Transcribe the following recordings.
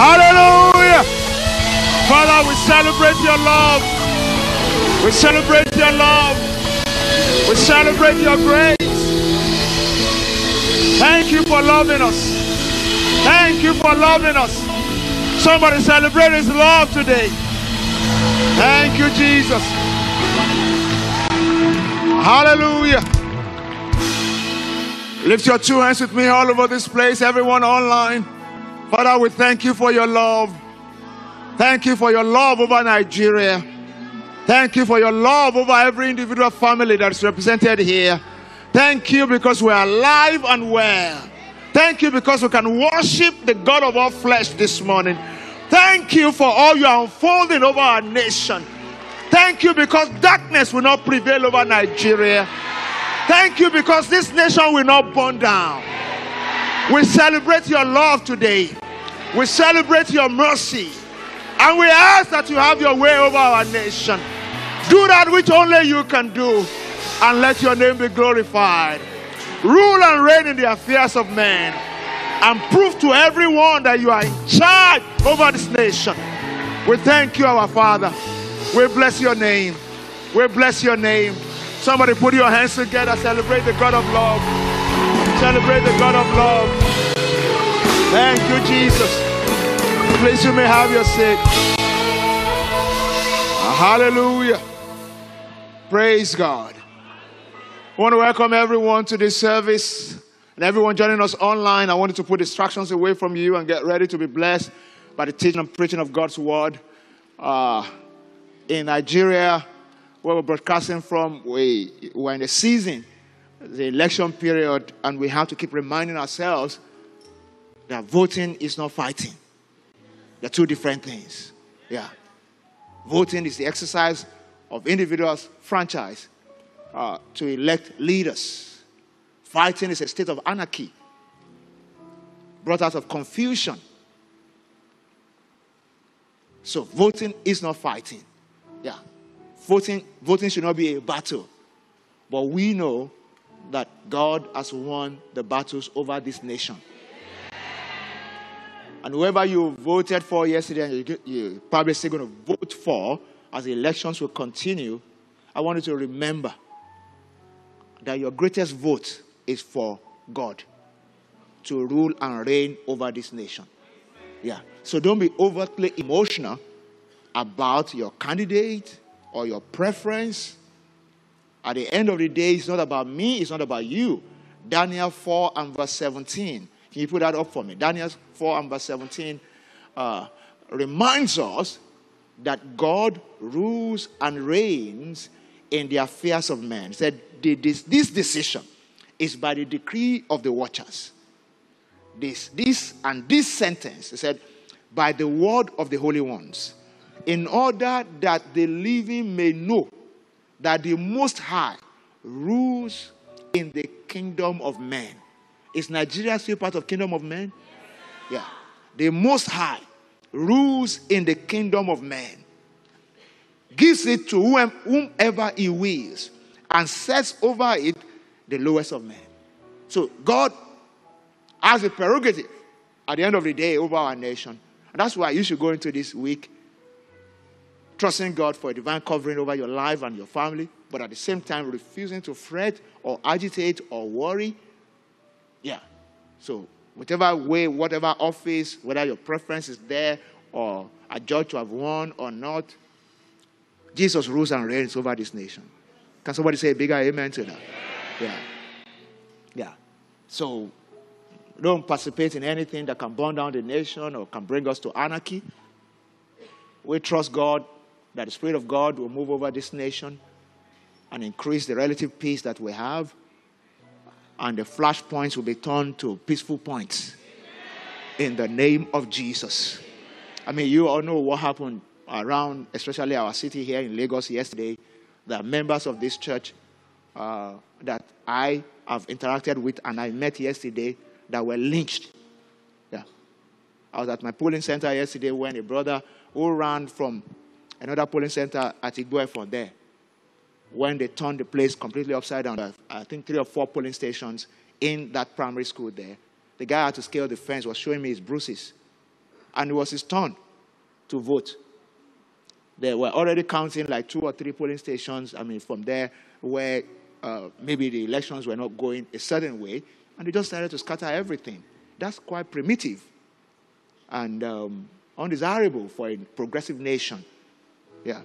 Hallelujah. Father, we celebrate your love. We celebrate your love. We celebrate your grace. Thank you for loving us. Thank you for loving us. Somebody celebrate his love today. Thank you, Jesus. Hallelujah. Lift your two hands with me all over this place, everyone online. Father, we thank you for your love. Thank you for your love over Nigeria. Thank you for your love over every individual family that's represented here. Thank you because we are alive and well. Thank you because we can worship the God of all flesh this morning. Thank you for all you are unfolding over our nation. Thank you because darkness will not prevail over Nigeria. Thank you because this nation will not burn down. We celebrate your love today. We celebrate your mercy. And we ask that you have your way over our nation. Do that which only you can do. And let your name be glorified. Rule and reign in the affairs of men. And prove to everyone that you are in charge over this nation. We thank you, our Father. We bless your name. We bless your name. Somebody put your hands together. Celebrate the God of love. Celebrate the God of love. Thank you, Jesus. Please, you may have your seat. Hallelujah. Praise God. I want to welcome everyone to this service and everyone joining us online. I wanted to put distractions away from you and get ready to be blessed by the teaching and preaching of God's word. Uh, in Nigeria, where we're broadcasting from, we, we're in the season, the election period, and we have to keep reminding ourselves that voting is not fighting. They're two different things. Yeah. Voting is the exercise of individuals' franchise uh, to elect leaders. Fighting is a state of anarchy brought out of confusion. So voting is not fighting. Yeah. Voting, voting should not be a battle. But we know that God has won the battles over this nation. And whoever you voted for yesterday, and you're probably still going to vote for as the elections will continue, I want you to remember that your greatest vote is for God to rule and reign over this nation. Yeah. So don't be overtly emotional about your candidate or your preference. At the end of the day, it's not about me, it's not about you. Daniel 4 and verse 17 can you put that up for me? Daniel 4 and verse 17 uh, reminds us that God rules and reigns in the affairs of men. Said this, this decision is by the decree of the watchers. This, this, and this sentence, he said, by the word of the holy ones, in order that the living may know that the Most High rules in the kingdom of men is Nigeria still part of kingdom of men? Yeah. The Most High rules in the kingdom of men, gives it to whomever he wills, and sets over it the lowest of men. So God has a prerogative at the end of the day over our nation. And that's why you should go into this week trusting God for a divine covering over your life and your family, but at the same time refusing to fret or agitate or worry yeah. So, whatever way, whatever office, whether your preference is there or a judge to have won or not, Jesus rules and reigns over this nation. Can somebody say a bigger amen to that? Yeah. Yeah. So, don't participate in anything that can burn down the nation or can bring us to anarchy. We trust God that the Spirit of God will move over this nation and increase the relative peace that we have and the flashpoints will be turned to peaceful points in the name of Jesus. I mean, you all know what happened around, especially our city here in Lagos yesterday. The members of this church uh, that I have interacted with and I met yesterday that were lynched. Yeah. I was at my polling center yesterday when a brother who ran from another polling center at Igboefon there when they turned the place completely upside down. I think three or four polling stations in that primary school there. The guy had to scale the fence, was showing me his bruises. And it was his turn to vote. They were already counting like two or three polling stations, I mean, from there where uh, maybe the elections were not going a certain way, and they just started to scatter everything. That's quite primitive and um, undesirable for a progressive nation. Yeah.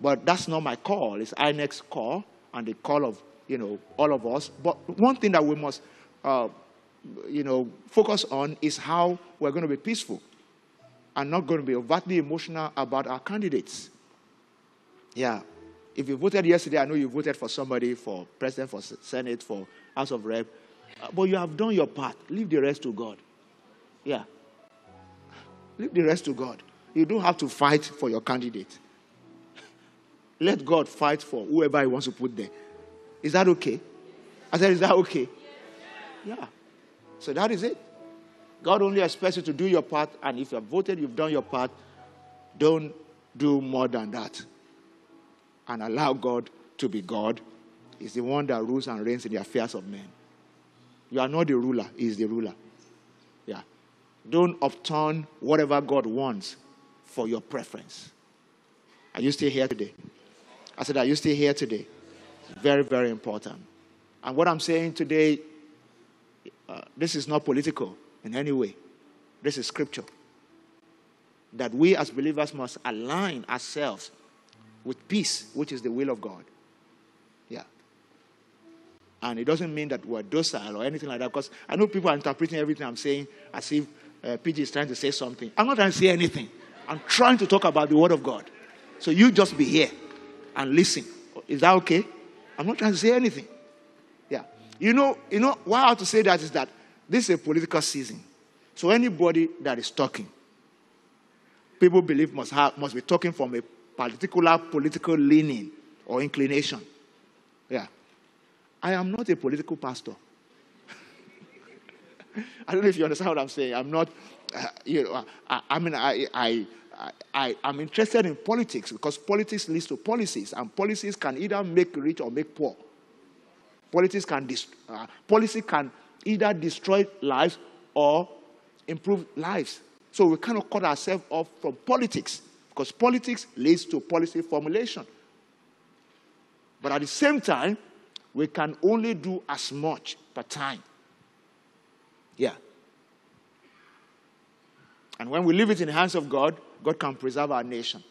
But that's not my call. It's INEC's call and the call of, you know, all of us. But one thing that we must, uh, you know, focus on is how we're going to be peaceful and not going to be overtly emotional about our candidates. Yeah. If you voted yesterday, I know you voted for somebody, for president, for senate, for House of Rep, uh, but you have done your part. Leave the rest to God. Yeah. Leave the rest to God. You don't have to fight for your candidate. Let God fight for whoever He wants to put there. Is that okay? I said, Is that okay? Yeah. So that is it. God only expects you to do your part, and if you have voted, you've done your part. Don't do more than that. And allow God to be God. He's the one that rules and reigns in the affairs of men. You are not the ruler, He is the ruler. Yeah. Don't upturn whatever God wants for your preference. Are you still here today? I said, Are you still here today? It's Very, very important. And what I'm saying today, uh, this is not political in any way. This is scripture. That we as believers must align ourselves with peace, which is the will of God. Yeah. And it doesn't mean that we're docile or anything like that, because I know people are interpreting everything I'm saying as if uh, PG is trying to say something. I'm not trying to say anything. I'm trying to talk about the Word of God. So you just be here and listen. Is that okay? I'm not trying to say anything. Yeah. You know, you know why I have to say that is that this is a political season. So anybody that is talking, people believe must have must be talking from a particular political leaning or inclination. Yeah. I am not a political pastor. I don't know if you understand what I'm saying. I'm not, you know, I, I mean, I, I, I, am interested in politics because politics leads to policies, and policies can either make rich or make poor. Politics can, uh, policy can either destroy lives or improve lives. So we cannot cut ourselves off from politics because politics leads to policy formulation. But at the same time, we can only do as much per time. Yeah. And when we leave it in the hands of God, God can preserve our nation.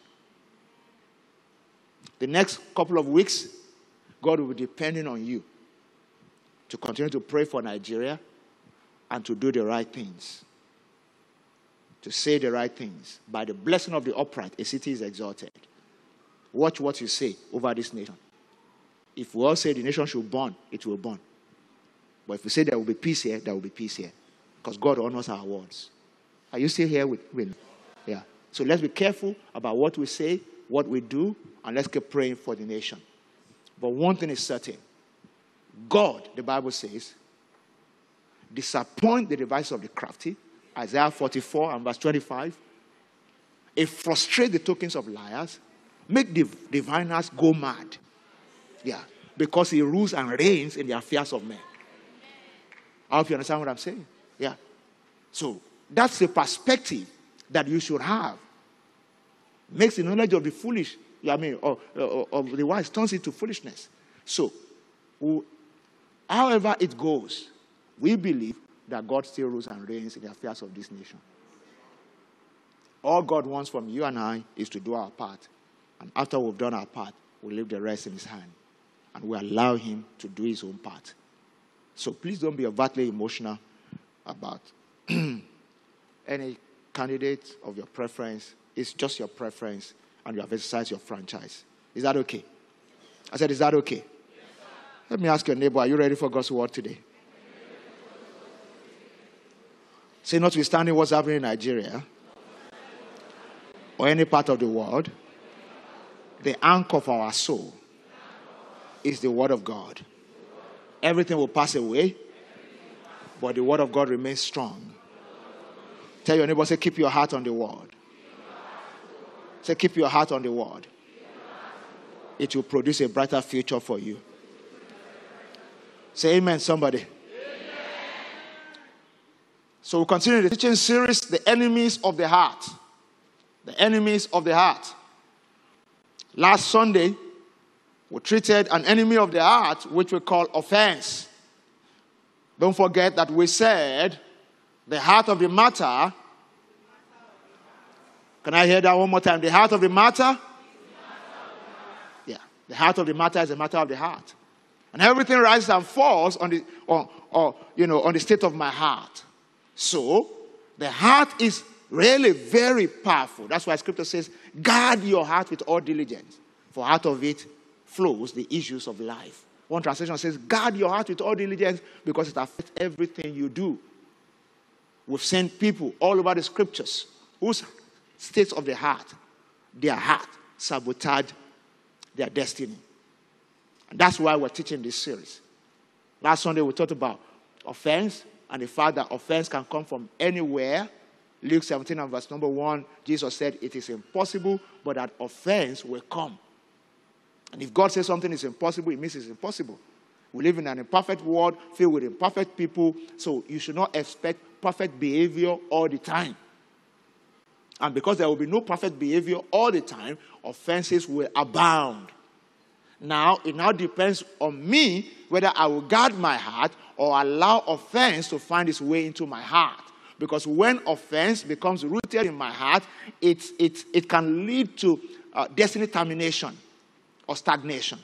The next couple of weeks, God will be depending on you to continue to pray for Nigeria and to do the right things. To say the right things. By the blessing of the upright, a city is exalted. Watch what you say over this nation. If we all say the nation should burn, it will burn. But if we say there will be peace here, there will be peace here. Because God honors our words. Are you still here with me? Yeah. So let's be careful about what we say, what we do, and let's keep praying for the nation. But one thing is certain God, the Bible says, disappoint the devices of the crafty, Isaiah 44 and verse 25. It frustrate the tokens of liars, make the diviners go mad. Yeah, because he rules and reigns in the affairs of men. I hope you understand what I'm saying. Yeah. So that's the perspective that you should have. Makes the knowledge of the foolish, I mean, of, of the wise turns into foolishness. So, however it goes, we believe that God still rules and reigns in the affairs of this nation. All God wants from you and I is to do our part. And after we've done our part, we leave the rest in His hand. And we allow Him to do His own part. So please don't be overtly emotional about any candidate of your preference. It's just your preference, and you have exercised your franchise. Is that okay? I said, Is that okay? Yes, Let me ask your neighbor, are you ready for God's word today? Say, notwithstanding what's happening in Nigeria or any part of the world, the anchor of our soul is the Word of God. Everything will pass away, but the Word of God remains strong. Tell your neighbor, say, keep your heart on the Word. Say, keep your heart on the Word. It will produce a brighter future for you. Say amen, somebody. So we continue the teaching series, The Enemies of the Heart. The Enemies of the Heart. Last Sunday, we treated an enemy of the heart, which we call offense. Don't forget that we said the heart of the matter. Can I hear that one more time? The heart of the matter? Yeah, the heart of the matter is a matter of the heart. And everything rises and falls on the, or, or, you know, on the state of my heart. So, the heart is really very powerful. That's why scripture says, guard your heart with all diligence, for out of it flows the issues of life. One translation says, guard your heart with all diligence because it affects everything you do. We've seen people all over the scriptures whose states of the heart, their heart, sabotage their destiny. And that's why we're teaching this series. Last Sunday we talked about offense and the fact that offense can come from anywhere. Luke 17 and verse number 1, Jesus said, It is impossible, but that offense will come. And if God says something is impossible, it means it's impossible. We live in an imperfect world filled with imperfect people, so you should not expect perfect behavior all the time. And because there will be no perfect behavior all the time, offenses will abound. Now, it now depends on me whether I will guard my heart or allow offense to find its way into my heart. Because when offense becomes rooted in my heart, it, it, it can lead to uh, destiny termination or stagnation.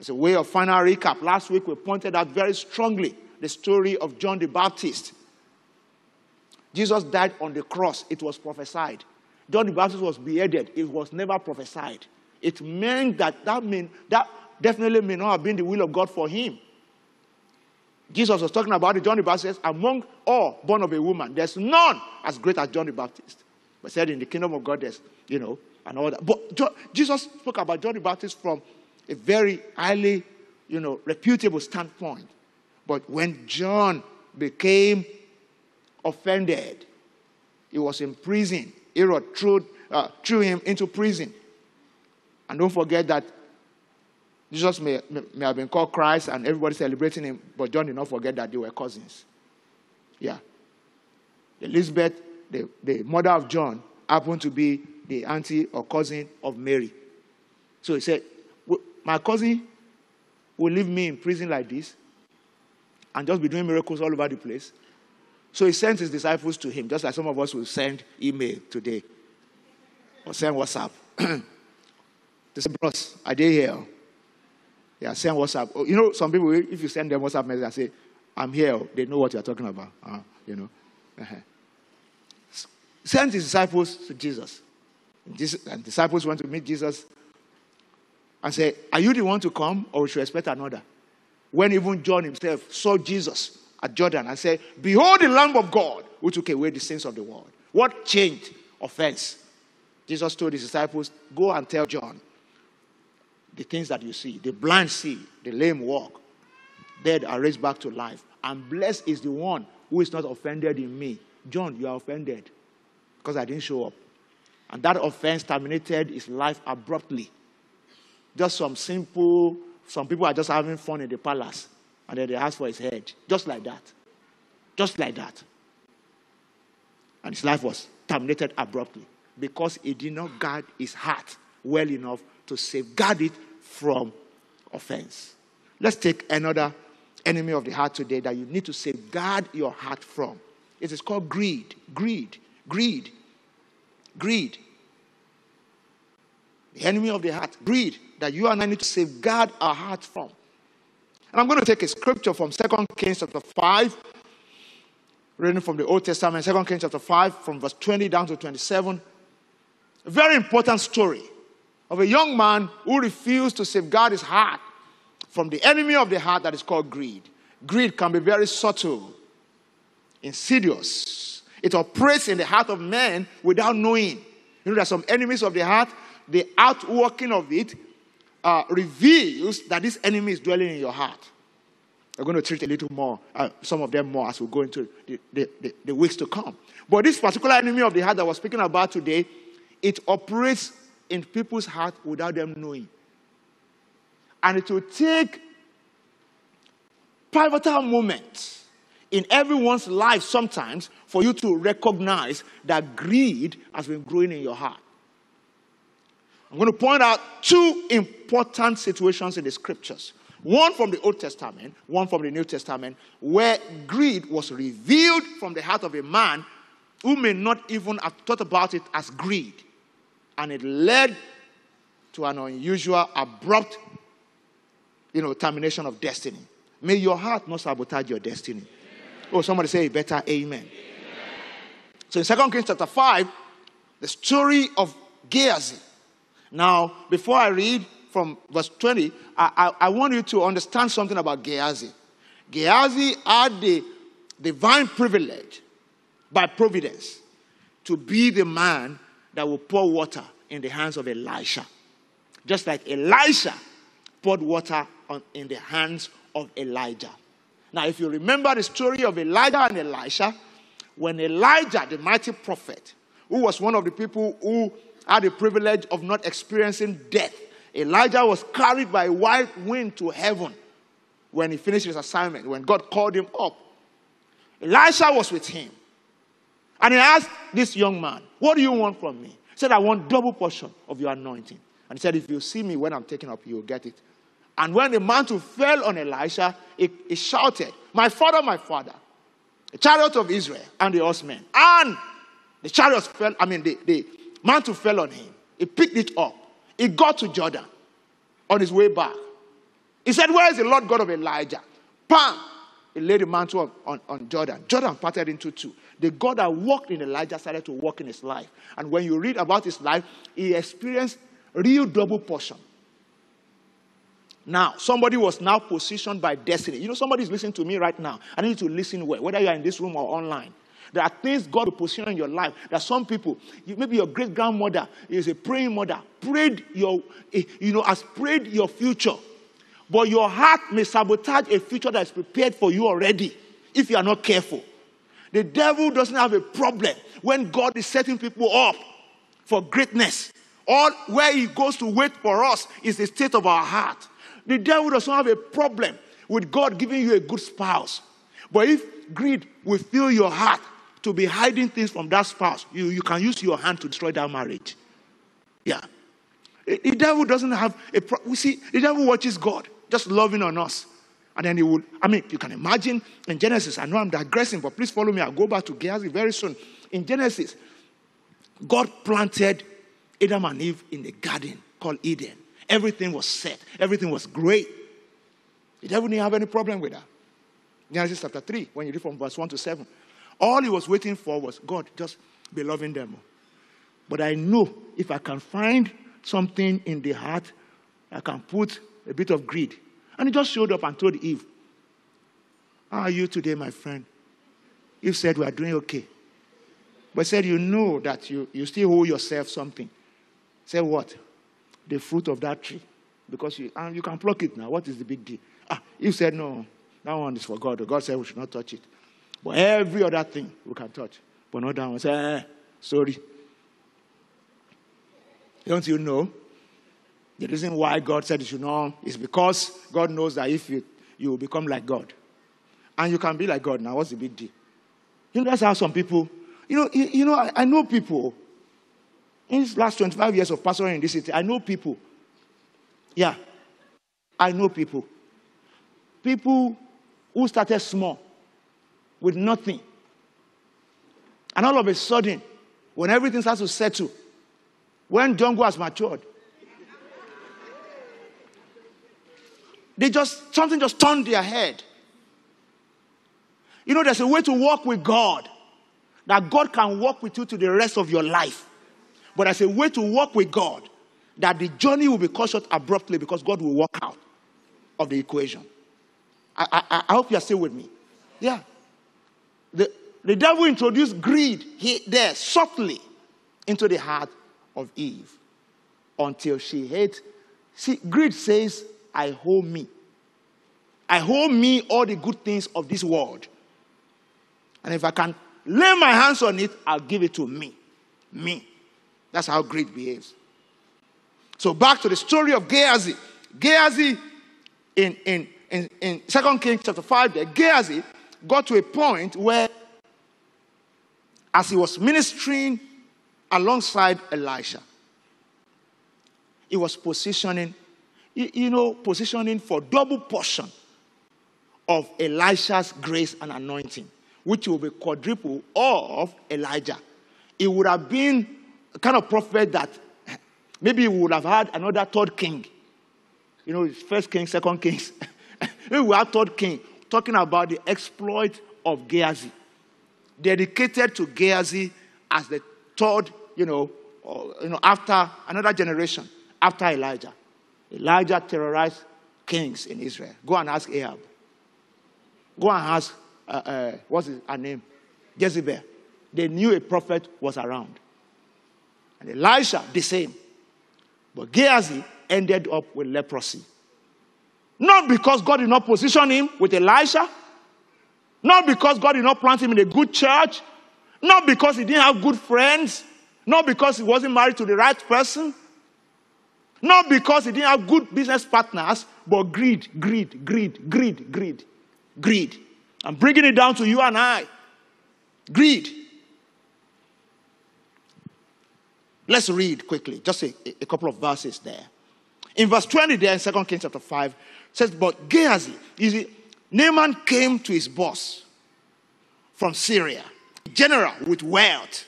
It's a way of final recap. Last week we pointed out very strongly the story of John the Baptist. Jesus died on the cross, it was prophesied. John the Baptist was beheaded, it was never prophesied. It meant that that, mean, that definitely may not have been the will of God for him. Jesus was talking about it. John the Baptist says, Among all born of a woman, there's none as great as John the Baptist. But said in the kingdom of God, there's, you know, and all that. But Jesus spoke about John the Baptist from a very highly, you know, reputable standpoint. But when John became offended, he was in prison. Herod threw, uh, threw him into prison. And don't forget that Jesus may, may, may, have been called Christ and everybody celebrating him, but John did not forget that they were cousins. Yeah. Elizabeth, the, the mother of John, happened to be the auntie or cousin of Mary. So he said, My cousin will leave me in prison like this and just be doing miracles all over the place. So he sent his disciples to him, just like some of us will send email today or send WhatsApp. they say, Bros, are they here? Yeah, send WhatsApp. Oh, you know, some people, if you send them WhatsApp message, I say, I'm here. They know what you're talking about. Uh, you know. Send his disciples to Jesus. And disciples went to meet Jesus and say, Are you the one to come, or we should expect another? When even John himself saw Jesus at Jordan and said, Behold the Lamb of God who took away the sins of the world. What changed? Offense. Jesus told his disciples, Go and tell John the things that you see. The blind see, the lame walk, dead are raised back to life. And blessed is the one who is not offended in me. John, you are offended because I didn't show up. And that offense terminated his life abruptly. Just some simple, some people are just having fun in the palace. And then they ask for his head. Just like that. Just like that. And his life was terminated abruptly because he did not guard his heart well enough to safeguard it from offense. Let's take another enemy of the heart today that you need to safeguard your heart from. It is called greed. Greed. Greed. Greed. The enemy of the heart, greed, that you and I need to safeguard our hearts from. And I'm going to take a scripture from 2 Kings chapter 5, reading from the Old Testament, 2 Kings chapter 5, from verse 20 down to 27. A very important story of a young man who refused to safeguard his heart from the enemy of the heart that is called greed. Greed can be very subtle, insidious, it operates in the heart of man without knowing. You know, there are some enemies of the heart. The outworking of it uh, reveals that this enemy is dwelling in your heart. We're going to treat a little more, uh, some of them more as we go into the, the, the, the weeks to come. But this particular enemy of the heart that we're speaking about today, it operates in people's heart without them knowing. And it will take pivotal moments in everyone's life sometimes for you to recognize that greed has been growing in your heart. I'm going to point out two important situations in the scriptures one from the Old Testament, one from the New Testament, where greed was revealed from the heart of a man who may not even have thought about it as greed. And it led to an unusual, abrupt, you know, termination of destiny. May your heart not sabotage your destiny. Oh, somebody say better amen. amen. So in 2 Kings chapter 5, the story of Gehazi. Now, before I read from verse 20, I, I, I want you to understand something about Gehazi. Gehazi had the divine privilege by providence to be the man that will pour water in the hands of Elisha. Just like Elisha poured water on, in the hands of Elijah. Now, if you remember the story of Elijah and Elisha, when Elijah, the mighty prophet, who was one of the people who had the privilege of not experiencing death, Elijah was carried by a wild wind to heaven when he finished his assignment, when God called him up. Elisha was with him. And he asked this young man, What do you want from me? He said, I want double portion of your anointing. And he said, If you see me when I'm taken up, you'll get it. And when the mantle fell on Elisha, he, he shouted, My father, my father, the chariot of Israel and the horsemen. And the chariot fell, I mean, the, the mantle fell on him. He picked it up. He got to Jordan on his way back. He said, Where is the Lord God of Elijah? Bam! He laid the mantle on, on, on Jordan. Jordan parted into two. The God that walked in Elijah started to walk in his life. And when you read about his life, he experienced real double portion. Now, somebody was now positioned by destiny. You know, somebody is listening to me right now. I need you to listen well, whether you are in this room or online. There are things God will position in your life. There are some people, maybe your great grandmother is a praying mother, prayed your, eh, you know, has prayed your future. But your heart may sabotage a future that is prepared for you already if you are not careful. The devil doesn't have a problem when God is setting people up for greatness. All where he goes to wait for us is the state of our heart. The devil doesn't have a problem with God giving you a good spouse. But if greed will fill your heart to be hiding things from that spouse, you, you can use your hand to destroy that marriage. Yeah. The devil doesn't have a problem. We see, the devil watches God just loving on us. And then he would, I mean, you can imagine in Genesis, I know I'm digressing, but please follow me. I'll go back to Gehazi very soon. In Genesis, God planted Adam and Eve in the garden called Eden. Everything was set, everything was great. The devil didn't have any problem with that. Genesis chapter 3, when you read from verse 1 to 7. All he was waiting for was God, just be loving them. But I know if I can find something in the heart, I can put a bit of greed. And he just showed up and told Eve, How are you today, my friend? Eve said, We are doing okay. But said, You know that you, you still owe yourself something. Say what? The fruit of that tree. Because you, and you can pluck it now. What is the big deal? Ah, Eve said, No, that one is for God. God said we should not touch it. But every other thing we can touch. But not that one. Say, eh, sorry. Don't you know? The reason why God said you should know is because God knows that if you, you will become like God. And you can be like God now. What's the big deal? You know, that's how some people, you know, you, you know, I, I know people in these last 25 years of pastoring in this city, I know people. Yeah. I know people. People who started small with nothing. And all of a sudden, when everything starts to settle, when jungle has matured, they just, something just turned their head. You know, there's a way to walk with God that God can walk with you to the rest of your life. But there's a way to walk with God that the journey will be cut short abruptly because God will walk out of the equation. I, I, I hope you're still with me. Yeah. The, the devil introduced greed here, there softly into the heart of Eve until she hates. See, greed says, I hold me. I hold me all the good things of this world. And if I can lay my hands on it, I'll give it to me. Me. That's how greed behaves. So back to the story of Gehazi. Gehazi in, in, in, in 2 Kings chapter 5 there, Gehazi got to a point where, as he was ministering alongside Elisha, he was positioning, you know, positioning for double portion of Elisha's grace and anointing, which will be quadruple of Elijah. It would have been a kind of prophet that maybe he would have had another third king. You know, first king, second kings. we have third king talking about the exploit of Gehazi, dedicated to Gehazi as the third, you know, or, you know, after another generation after Elijah. Elijah terrorized kings in Israel. Go and ask Ahab. Go and ask, uh, uh, what's her name? Jezebel. They knew a prophet was around. And Elisha, the same. But Gehazi ended up with leprosy. Not because God did not position him with Elisha, not because God did not plant him in a good church, not because he didn't have good friends, not because he wasn't married to the right person, not because he didn't have good business partners, but greed, greed, greed, greed, greed, greed. I'm bringing it down to you and I. Greed. Let's read quickly, just a, a couple of verses there. In verse 20 there in 2 Kings chapter 5, says, But Gehazi, you see, Naaman came to his boss from Syria, general with wealth.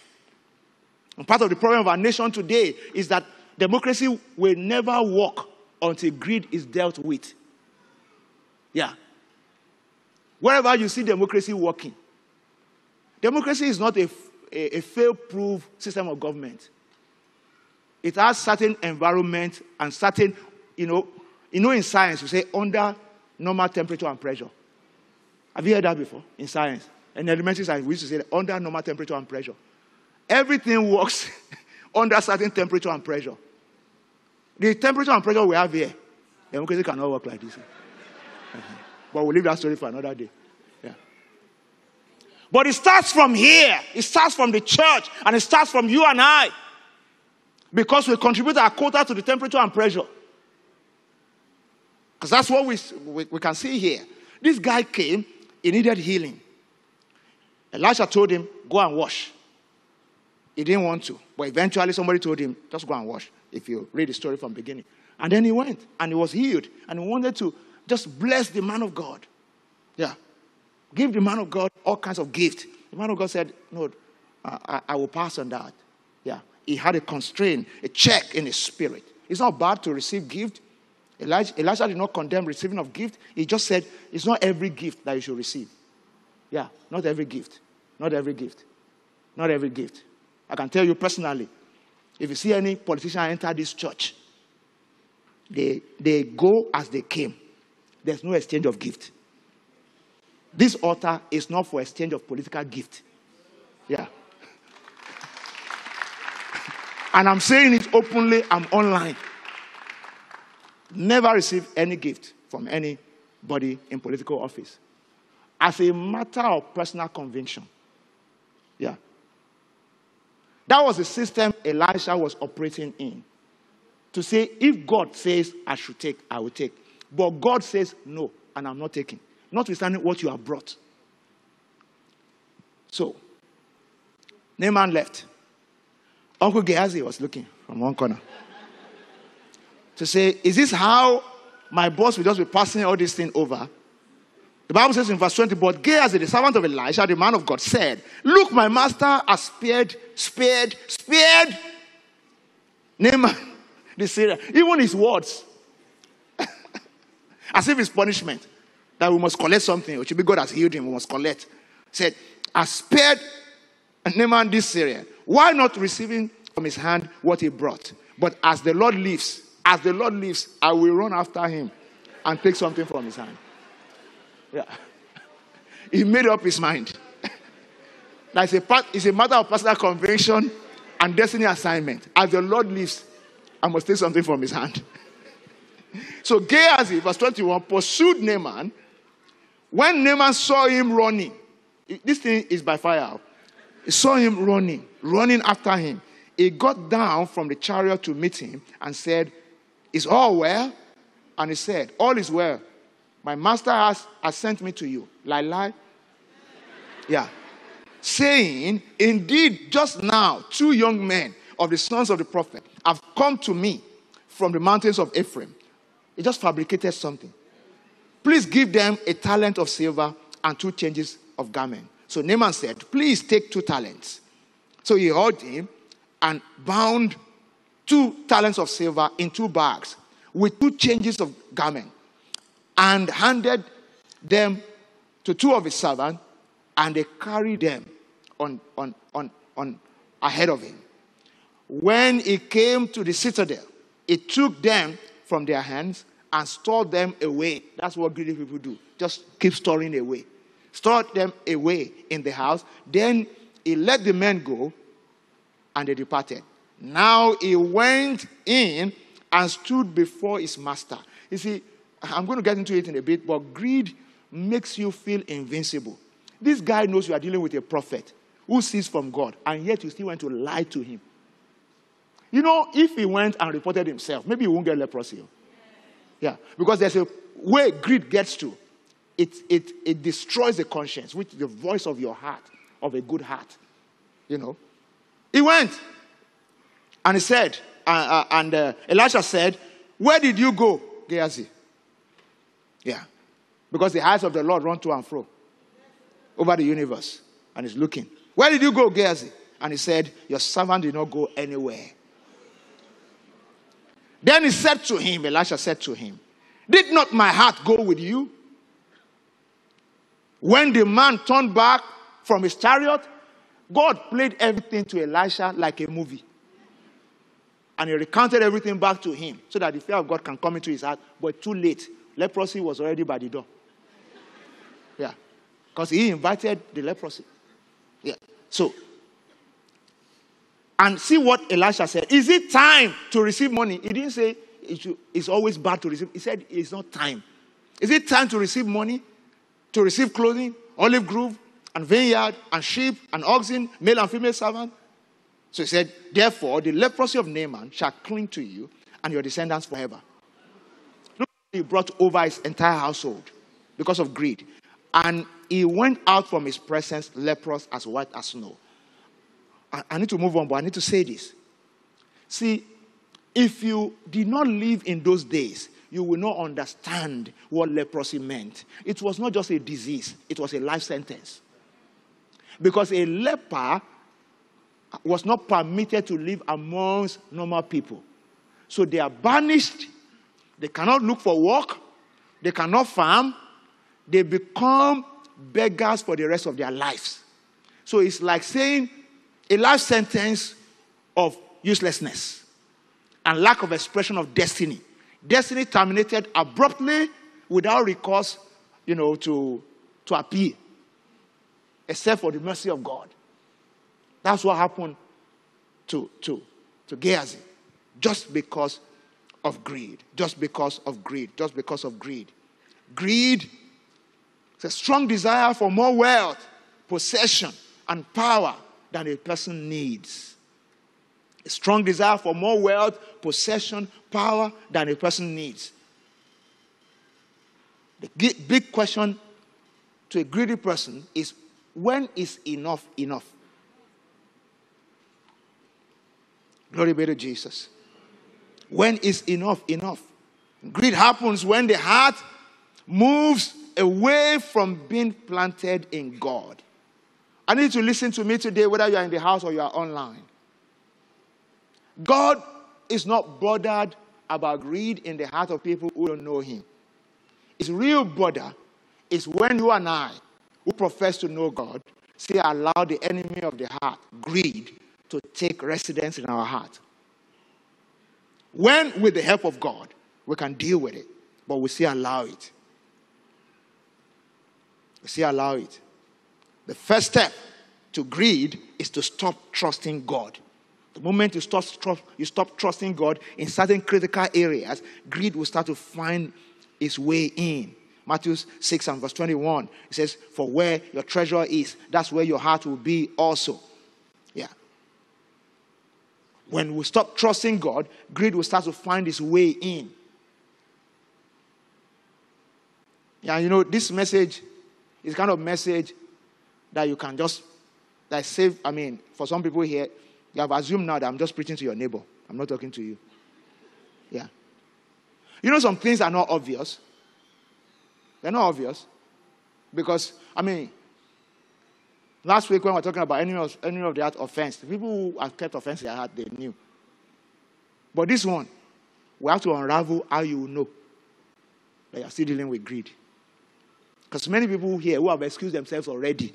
And part of the problem of our nation today is that democracy will never work until greed is dealt with. Yeah. Wherever you see democracy working, democracy is not a, a, a fail-proof system of government. It has certain environment and certain, you know, you know, in science, we say under normal temperature and pressure. Have you heard that before in science? In elementary science, we used to say under normal temperature and pressure. Everything works under certain temperature and pressure. The temperature and pressure we have here, democracy cannot work like this. but we'll leave that story for another day. Yeah. But it starts from here. It starts from the church, and it starts from you and I. Because we contribute our quota to the temperature and pressure. Because that's what we, we, we can see here. This guy came, he needed healing. Elisha told him, Go and wash. He didn't want to. But eventually somebody told him, Just go and wash, if you read the story from beginning. And then he went and he was healed. And he wanted to just bless the man of God. Yeah. Give the man of God all kinds of gifts. The man of God said, No, I, I will pass on that. Yeah. He had a constraint, a check in his spirit. It's not bad to receive gift. Elijah, Elijah did not condemn receiving of gift. He just said it's not every gift that you should receive. Yeah, not every gift. Not every gift. Not every gift. I can tell you personally, if you see any politician enter this church, they, they go as they came. There's no exchange of gift. This altar is not for exchange of political gift. Yeah. And I'm saying it openly, I'm online never received any gift from anybody in political office as a matter of personal conviction. Yeah. That was the system Elisha was operating in. To say, if God says I should take, I will take. But God says no, and I'm not taking. Notwithstanding what you have brought. So, Naaman left. Uncle Gehazi was looking from one corner to say, Is this how my boss will just be passing all this thing over? The Bible says in verse 20, But Gehazi, the servant of Elisha, the man of God, said, Look, my master has spared, spared, spared Naaman, the Syrian. Even his words. As if it's punishment. That we must collect something. Which be God has healed him, we must collect. Said, I spared Naaman this Syrian. Why not receiving from his hand what he brought? But as the Lord lives, as the Lord lives, I will run after him and take something from his hand. Yeah. He made up his mind. That's a part, it's a matter of personal conviction and destiny assignment. As the Lord lives, I must take something from his hand. so Gehazi, verse 21, pursued Naaman. When Naaman saw him running, this thing is by fire. He saw him running, running after him. He got down from the chariot to meet him and said, is all well? And he said, All is well. My master has, has sent me to you. Lie, lie. Yeah. Saying, Indeed, just now, two young men of the sons of the prophet have come to me from the mountains of Ephraim. He just fabricated something. Please give them a talent of silver and two changes of garment. So Naaman said, Please take two talents. So he held him and bound two talents of silver in two bags with two changes of garment and handed them to two of his servants, and they carried them on, on, on, on ahead of him. When he came to the citadel, he took them from their hands and stored them away. That's what greedy people do. Just keep storing away. Stored them away in the house. Then he let the men go and they departed. Now he went in and stood before his master. You see, I'm going to get into it in a bit, but greed makes you feel invincible. This guy knows you are dealing with a prophet who sees from God, and yet you still want to lie to him. You know, if he went and reported himself, maybe he won't get leprosy. Yeah, because there's a way greed gets to. It, it, it destroys the conscience, which is the voice of your heart, of a good heart. You know, he went and he said, uh, uh, and uh, Elisha said, Where did you go, Gehazi? Yeah. Because the eyes of the Lord run to and fro over the universe and he's looking. Where did you go, Gehazi? And he said, Your servant did not go anywhere. Then he said to him, Elisha said to him, Did not my heart go with you? When the man turned back from his chariot, God played everything to Elisha like a movie. And he recounted everything back to him so that the fear of God can come into his heart. But too late. Leprosy was already by the door. Yeah. Because he invited the leprosy. Yeah. So, and see what Elisha said. Is it time to receive money? He didn't say it's always bad to receive. He said it's not time. Is it time to receive money? To receive clothing, olive grove, and vineyard, and sheep, and oxen, male and female servant? So he said, Therefore, the leprosy of Naaman shall cling to you and your descendants forever. Look, he brought over his entire household because of greed. And he went out from his presence leprous as white as snow. I, I need to move on, but I need to say this. See, if you did not live in those days, you will not understand what leprosy meant. It was not just a disease, it was a life sentence. Because a leper was not permitted to live amongst normal people. So they are banished. They cannot look for work. They cannot farm. They become beggars for the rest of their lives. So it's like saying a life sentence of uselessness and lack of expression of destiny. Destiny terminated abruptly without recourse, you know, to, to appeal, except for the mercy of God. That's what happened to, to, to Gehazi. Just because of greed. Just because of greed. Just because of greed. Greed is a strong desire for more wealth, possession, and power than a person needs. A strong desire for more wealth, possession, power than a person needs. The big question to a greedy person is when is enough enough? Glory be to Jesus. When is enough enough? Greed happens when the heart moves away from being planted in God. I need you to listen to me today, whether you are in the house or you are online. God is not bothered about greed in the heart of people who don't know Him. His real bother is when you and I, who profess to know God, say, allow the enemy of the heart, greed, to take residence in our heart. When, with the help of God, we can deal with it, but we still allow it. We still allow it. The first step to greed is to stop trusting God. The moment you stop, you stop trusting God in certain critical areas, greed will start to find its way in. Matthew 6 and verse 21, it says, For where your treasure is, that's where your heart will be also. When we stop trusting God, greed will start to find its way in. Yeah, you know, this message is kind of message that you can just like save. I mean, for some people here, you have assumed now that I'm just preaching to your neighbor. I'm not talking to you. Yeah. You know, some things are not obvious. They're not obvious. Because, I mean, last week when we were talking about any of, any of that offense, the people who have kept offense in their heart, they knew. But this one, we have to unravel how you know that you're still dealing with greed. Because many people here who have excused themselves already,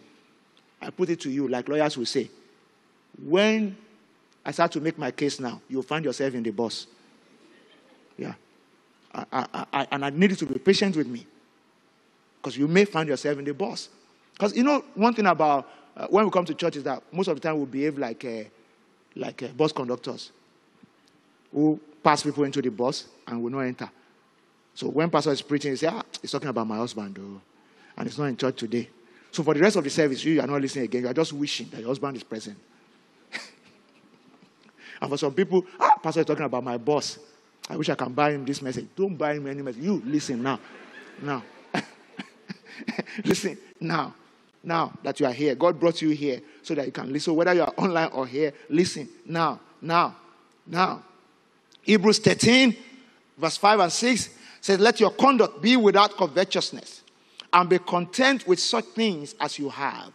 I put it to you, like lawyers will say, when I start to make my case now, you'll find yourself in the bus. Yeah. I, I, I, and I need you to be patient with me. Because you may find yourself in the bus. Because you know, one thing about uh, when we come to church is that most of the time we behave like, uh, like uh, bus conductors who pass people into the bus and will not enter. So when pastor is preaching, he say, ah, he's talking about my husband, though, and he's not in church today. So for the rest of the service, you are not listening again. You are just wishing that your husband is present. and for some people, ah, pastor is talking about my boss. I wish I can buy him this message. Don't buy him any message. You listen now. Now. listen now. Now that you are here. God brought you here so that you can listen. Whether you are online or here, listen now. Now. Now. Hebrews 13, verse 5 and 6 says, Let your conduct be without covetousness, and be content with such things as you have.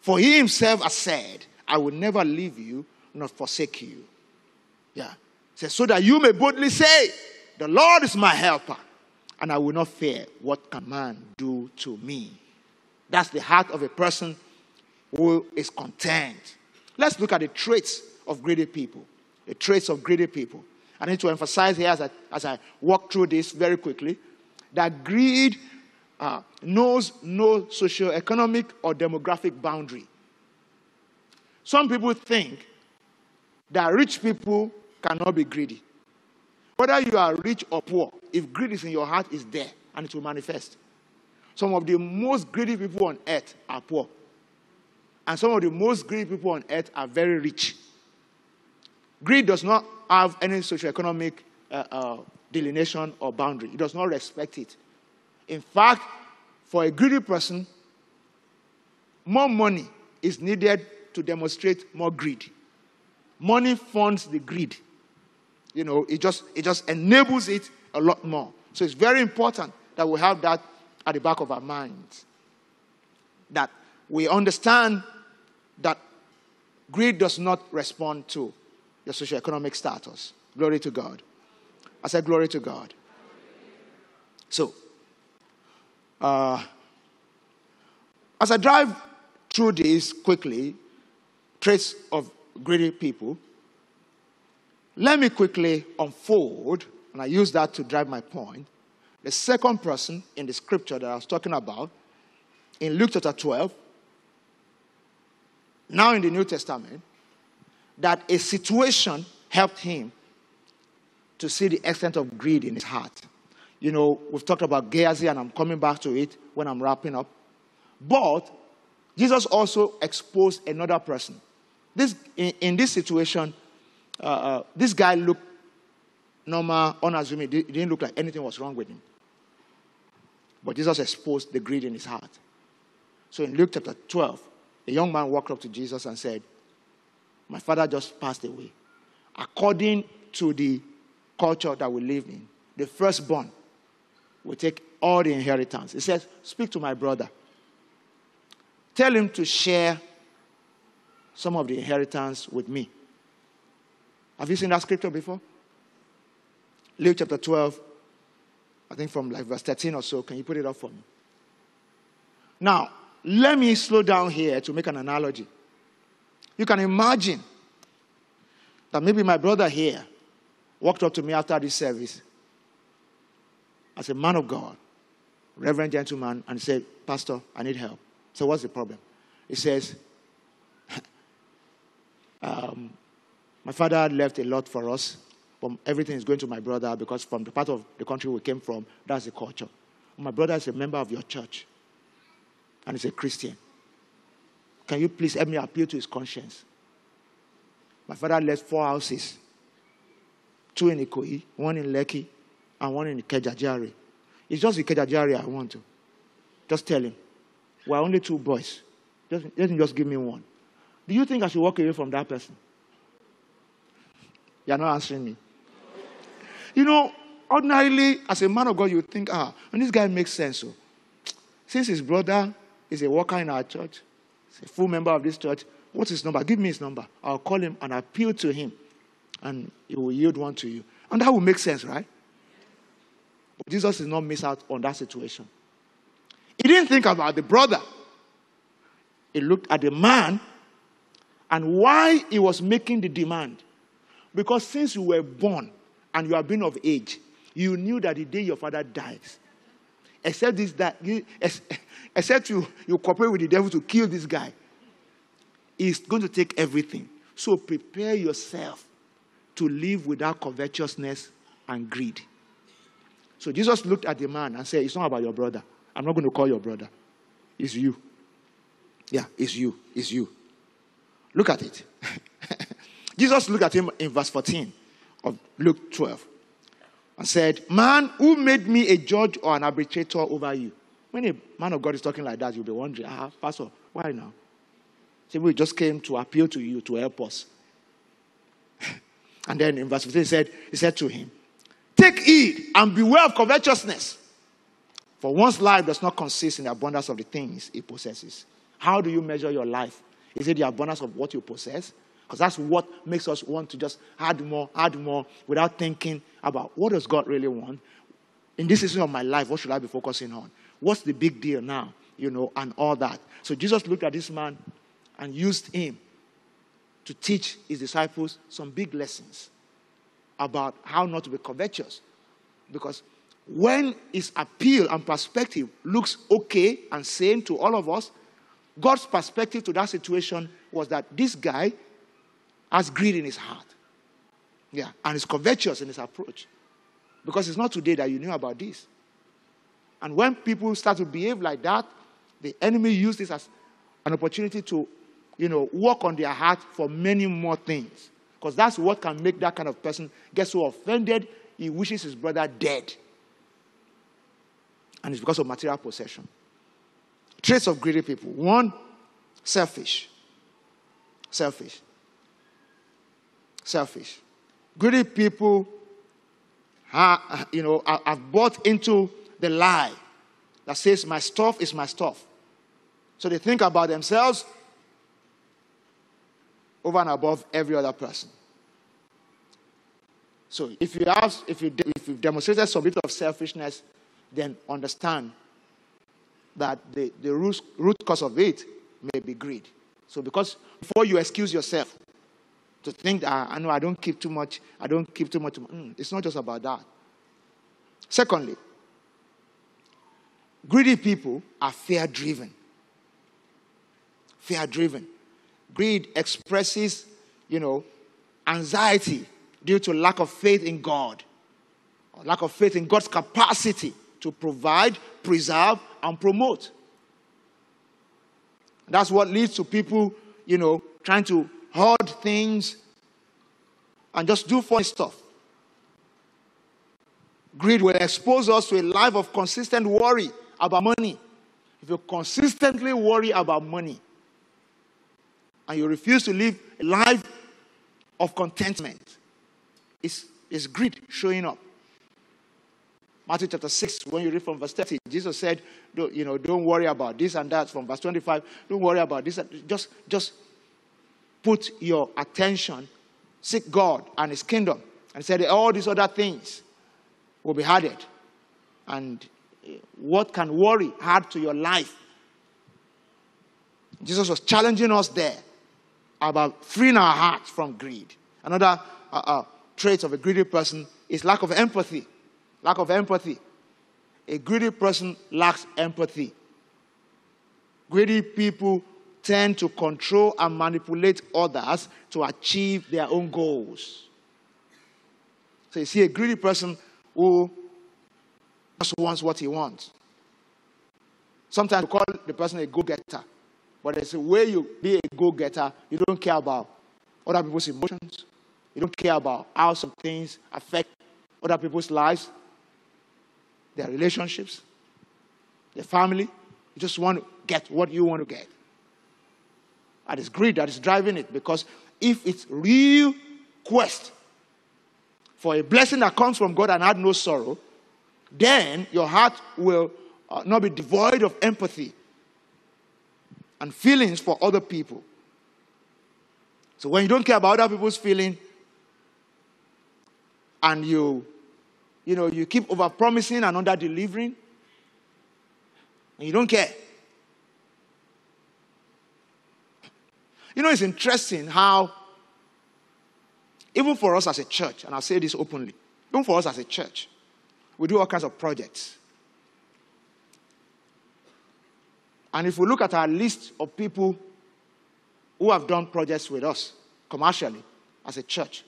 For he himself has said, I will never leave you nor forsake you. Yeah. Says, so that you may boldly say, The Lord is my helper, and I will not fear what can man do to me. That's the heart of a person who is content. Let's look at the traits of greedy people. The traits of greedy people. I need to emphasize here as I, as I walk through this very quickly that greed uh, knows no socio-economic or demographic boundary. Some people think that rich people cannot be greedy. Whether you are rich or poor, if greed is in your heart, is there and it will manifest. Some of the most greedy people on earth are poor. And some of the most greedy people on earth are very rich. Greed does not have any socioeconomic uh, uh, delineation or boundary, it does not respect it. In fact, for a greedy person, more money is needed to demonstrate more greed. Money funds the greed. You know, it just, it just enables it a lot more. So it's very important that we have that at the back of our minds. That we understand that greed does not respond to your socioeconomic status. Glory to God. I said, Glory to God. So, uh, as I drive through this quickly, traits of greedy people, let me quickly unfold, and I use that to drive my point. The second person in the scripture that I was talking about in Luke chapter 12, now in the New Testament, that a situation helped him to see the extent of greed in his heart. You know, we've talked about Gehazi, and I'm coming back to it when I'm wrapping up. But Jesus also exposed another person. This, in, in this situation, uh, uh, this guy looked normal, unassuming. It didn't look like anything was wrong with him. But Jesus exposed the greed in his heart. So in Luke chapter 12, a young man walked up to Jesus and said, my father just passed away. According to the culture that we live in, the firstborn will take all the inheritance. He says, Speak to my brother. Tell him to share some of the inheritance with me. Have you seen that scripture before? Luke chapter 12, I think from like verse 13 or so. Can you put it up for me? Now, let me slow down here to make an analogy. You can imagine that maybe my brother here walked up to me after this service as a man of God, reverend gentleman, and said, Pastor, I need help. So, what's the problem? He says, um, My father left a lot for us, but everything is going to my brother because from the part of the country we came from, that's the culture. My brother is a member of your church, and he's a Christian. Can you please help me appeal to his conscience? My father left four houses two in Ikoyi, one in Lekki, and one in Kejajari. It's just the Kejajari I want to. Just tell him. We're only two boys. Just, let him just give me one. Do you think I should walk away from that person? You're not answering me. You know, ordinarily, as a man of God, you think, ah, and this guy makes sense. So, since his brother is a worker in our church, a full member of this church, what's his number? Give me his number. I'll call him and appeal to him, and he will yield one to you. And that will make sense, right? But Jesus did not miss out on that situation. He didn't think about the brother. He looked at the man and why he was making the demand. Because since you were born and you have been of age, you knew that the day your father dies, except this that you, except you, you cooperate with the devil to kill this guy, he's going to take everything. So prepare yourself to live without covetousness and greed. So Jesus looked at the man and said, It's not about your brother. I'm not going to call your brother. It's you. Yeah, it's you. It's you. Look at it. Jesus looked at him in verse 14 of Luke 12 and said, Man, who made me a judge or an arbitrator over you? When a man of God is talking like that, you'll be wondering, ah, Pastor, why now? See, we just came to appeal to you to help us. and then in verse 15, he said, he said to him, Take heed and beware of covetousness. For one's life does not consist in the abundance of the things he possesses. How do you measure your life? Is it the abundance of what you possess? Because that's what makes us want to just add more, add more, without thinking about what does God really want? In this season of my life, what should I be focusing on? What's the big deal now? You know, and all that. So Jesus looked at this man and used him to teach his disciples some big lessons about how not to be covetous. Because when his appeal and perspective looks okay and sane to all of us, God's perspective to that situation was that this guy has greed in his heart. Yeah, and is covetous in his approach. Because it's not today that you knew about this. And when people start to behave like that, the enemy uses this as an opportunity to, you know, work on their heart for many more things. Because that's what can make that kind of person get so offended he wishes his brother dead. And it's because of material possession. Traits of greedy people. One, selfish. Selfish. Selfish. Greedy people, are, you know, have bought into the lie that says my stuff is my stuff. So they think about themselves over and above every other person. So if you have, if you if you've demonstrated some bit of selfishness, then understand that the, the root, root cause of it may be greed. So because before you excuse yourself to think that ah, I know I don't keep too much, I don't keep too much, mm, it's not just about that. Secondly, greedy people are fear driven. Fear driven. Greed expresses, you know, anxiety due to lack of faith in God, or lack of faith in God's capacity to provide, preserve, and promote. That's what leads to people, you know, trying to hoard things and just do funny stuff. Greed will expose us to a life of consistent worry about money. If you consistently worry about money and you refuse to live a life of contentment, it's, it's greed showing up. Matthew chapter 6, when you read from verse 30, Jesus said, you know, don't worry about this and that. From verse 25, don't worry about this. Just, just put your attention, seek God and his kingdom. And said all these other things will be added. And what can worry add to your life? Jesus was challenging us there about freeing our hearts from greed. Another uh, uh, trait of a greedy person is lack of empathy. Lack of empathy. A greedy person lacks empathy. Greedy people tend to control and manipulate others to achieve their own goals. So you see a greedy person who just wants what he wants. Sometimes we call the person a go-getter. But it's a way you be a go-getter, you don't care about other people's emotions. You don't care about how some things affect other people's lives their relationships, their family. You just want to get what you want to get. And it's greed that is driving it because if it's real quest for a blessing that comes from God and had no sorrow, then your heart will uh, not be devoid of empathy and feelings for other people. So when you don't care about other people's feeling and you you know you keep over promising and under delivering and you don't care. You know, it's interesting how, even for us as a church, and I'll say this openly, even for us as a church, we do all kinds of projects. And if we look at our list of people who have done projects with us commercially as a church,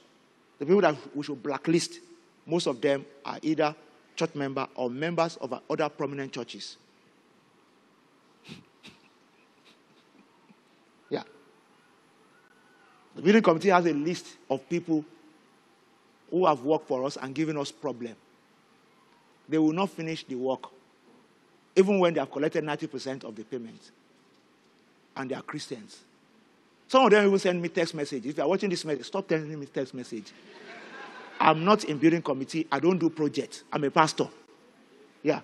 the people that we should blacklist, most of them are either church member or members of other prominent churches. The building committee has a list of people who have worked for us and given us problem. They will not finish the work even when they have collected 90% of the payment. And they are Christians. Some of them even send me text message. If you are watching this message, stop sending me text message. I'm not in building committee. I don't do projects. I'm a pastor. Yeah.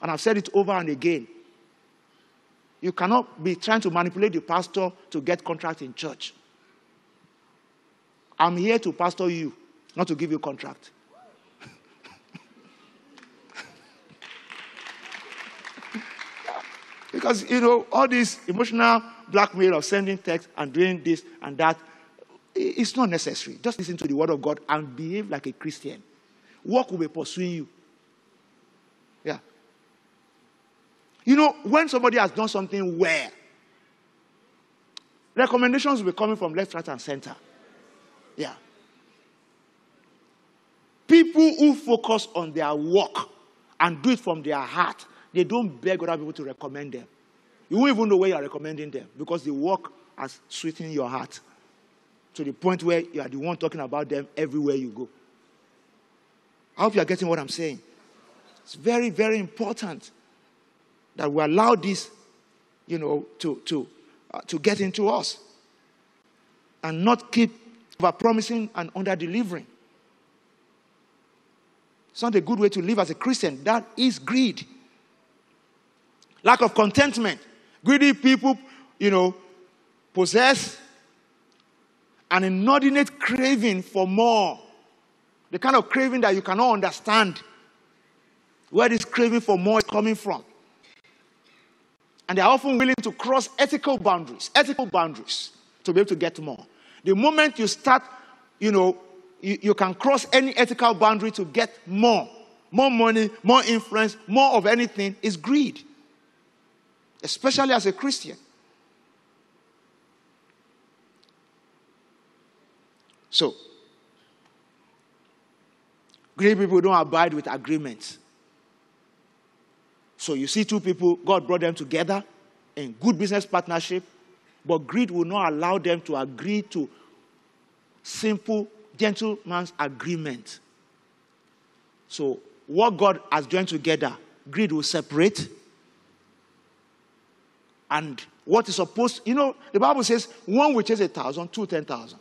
And I've said it over and again. You cannot be trying to manipulate the pastor to get contract in church. I'm here to pastor you, not to give you contract. Because, you know, all this emotional blackmail of sending text and doing this and that, it's not necessary. Just listen to the word of God and behave like a Christian. Work will be pursuing you. Yeah. You know, when somebody has done something well, recommendations will be coming from left, right, and center. Yeah. People who focus on their work and do it from their heart they don't beg other people to recommend them. You won't even know where you are recommending them because the work has sweetened your heart to the point where you are the one talking about them everywhere you go. I hope you are getting what I'm saying. It's very, very important that we allow this, you know, to, to, uh, to get into us and not keep over promising and under delivering. It's not a good way to live as a Christian. That is greed lack of contentment. Greedy people, you know, possess an inordinate craving for more. The kind of craving that you cannot understand where this craving for more is coming from. And they're often willing to cross ethical boundaries, ethical boundaries, to be able to get more. The moment you start, you know, you, you can cross any ethical boundary to get more. More money, more influence, more of anything is greed especially as a Christian. So, great people don't abide with agreements. So you see two people, God brought them together in good business partnership, but greed will not allow them to agree to simple gentleman's agreement. So what God has joined together, greed will separate and what is supposed, you know, the Bible says one will chase a thousand, two ten thousand.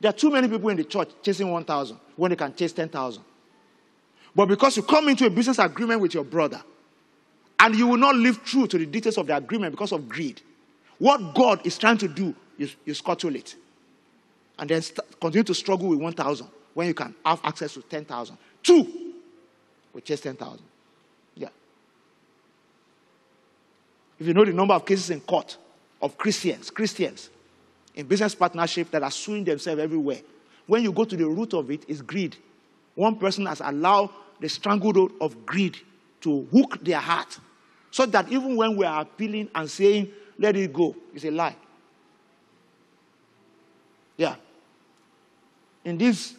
There are too many people in the church chasing one thousand when they can chase ten thousand. But because you come into a business agreement with your brother, and you will not live true to the details of the agreement because of greed, what God is trying to do, you, you scuttle it. And then st- continue to struggle with 1,000 when you can have access to 10,000. Two, we chase 10,000. Yeah. If you know the number of cases in court of Christians, Christians in business partnership that are suing themselves everywhere, when you go to the root of it, is greed. One person has allowed the stranglehold of greed to hook their heart, so that even when we are appealing and saying, let it go, it's a lie. Yeah. In this,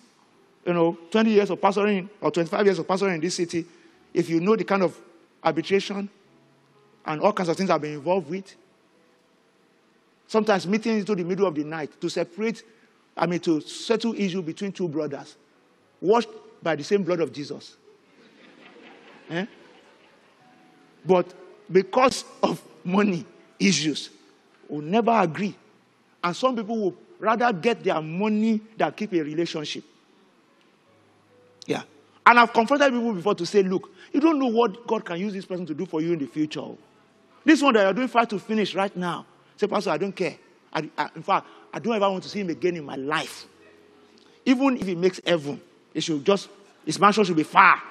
you know, 20 years of pastoring or 25 years of pastoring in this city, if you know the kind of arbitration and all kinds of things I've been involved with. Sometimes meeting into the middle of the night to separate, I mean, to settle issue between two brothers, washed by the same blood of Jesus. eh? But because of money issues, we'll never agree And some people will rather get their money than keep a relationship. Yeah. And I've confronted people before to say, look, you don't know what God can use this person to do for you in the future. This one that you're doing fight to finish right now. Say, Pastor, I don't care. I, I, in fact, I don't ever want to see him again in my life. Even if he makes heaven, it should just, his mansion should be far.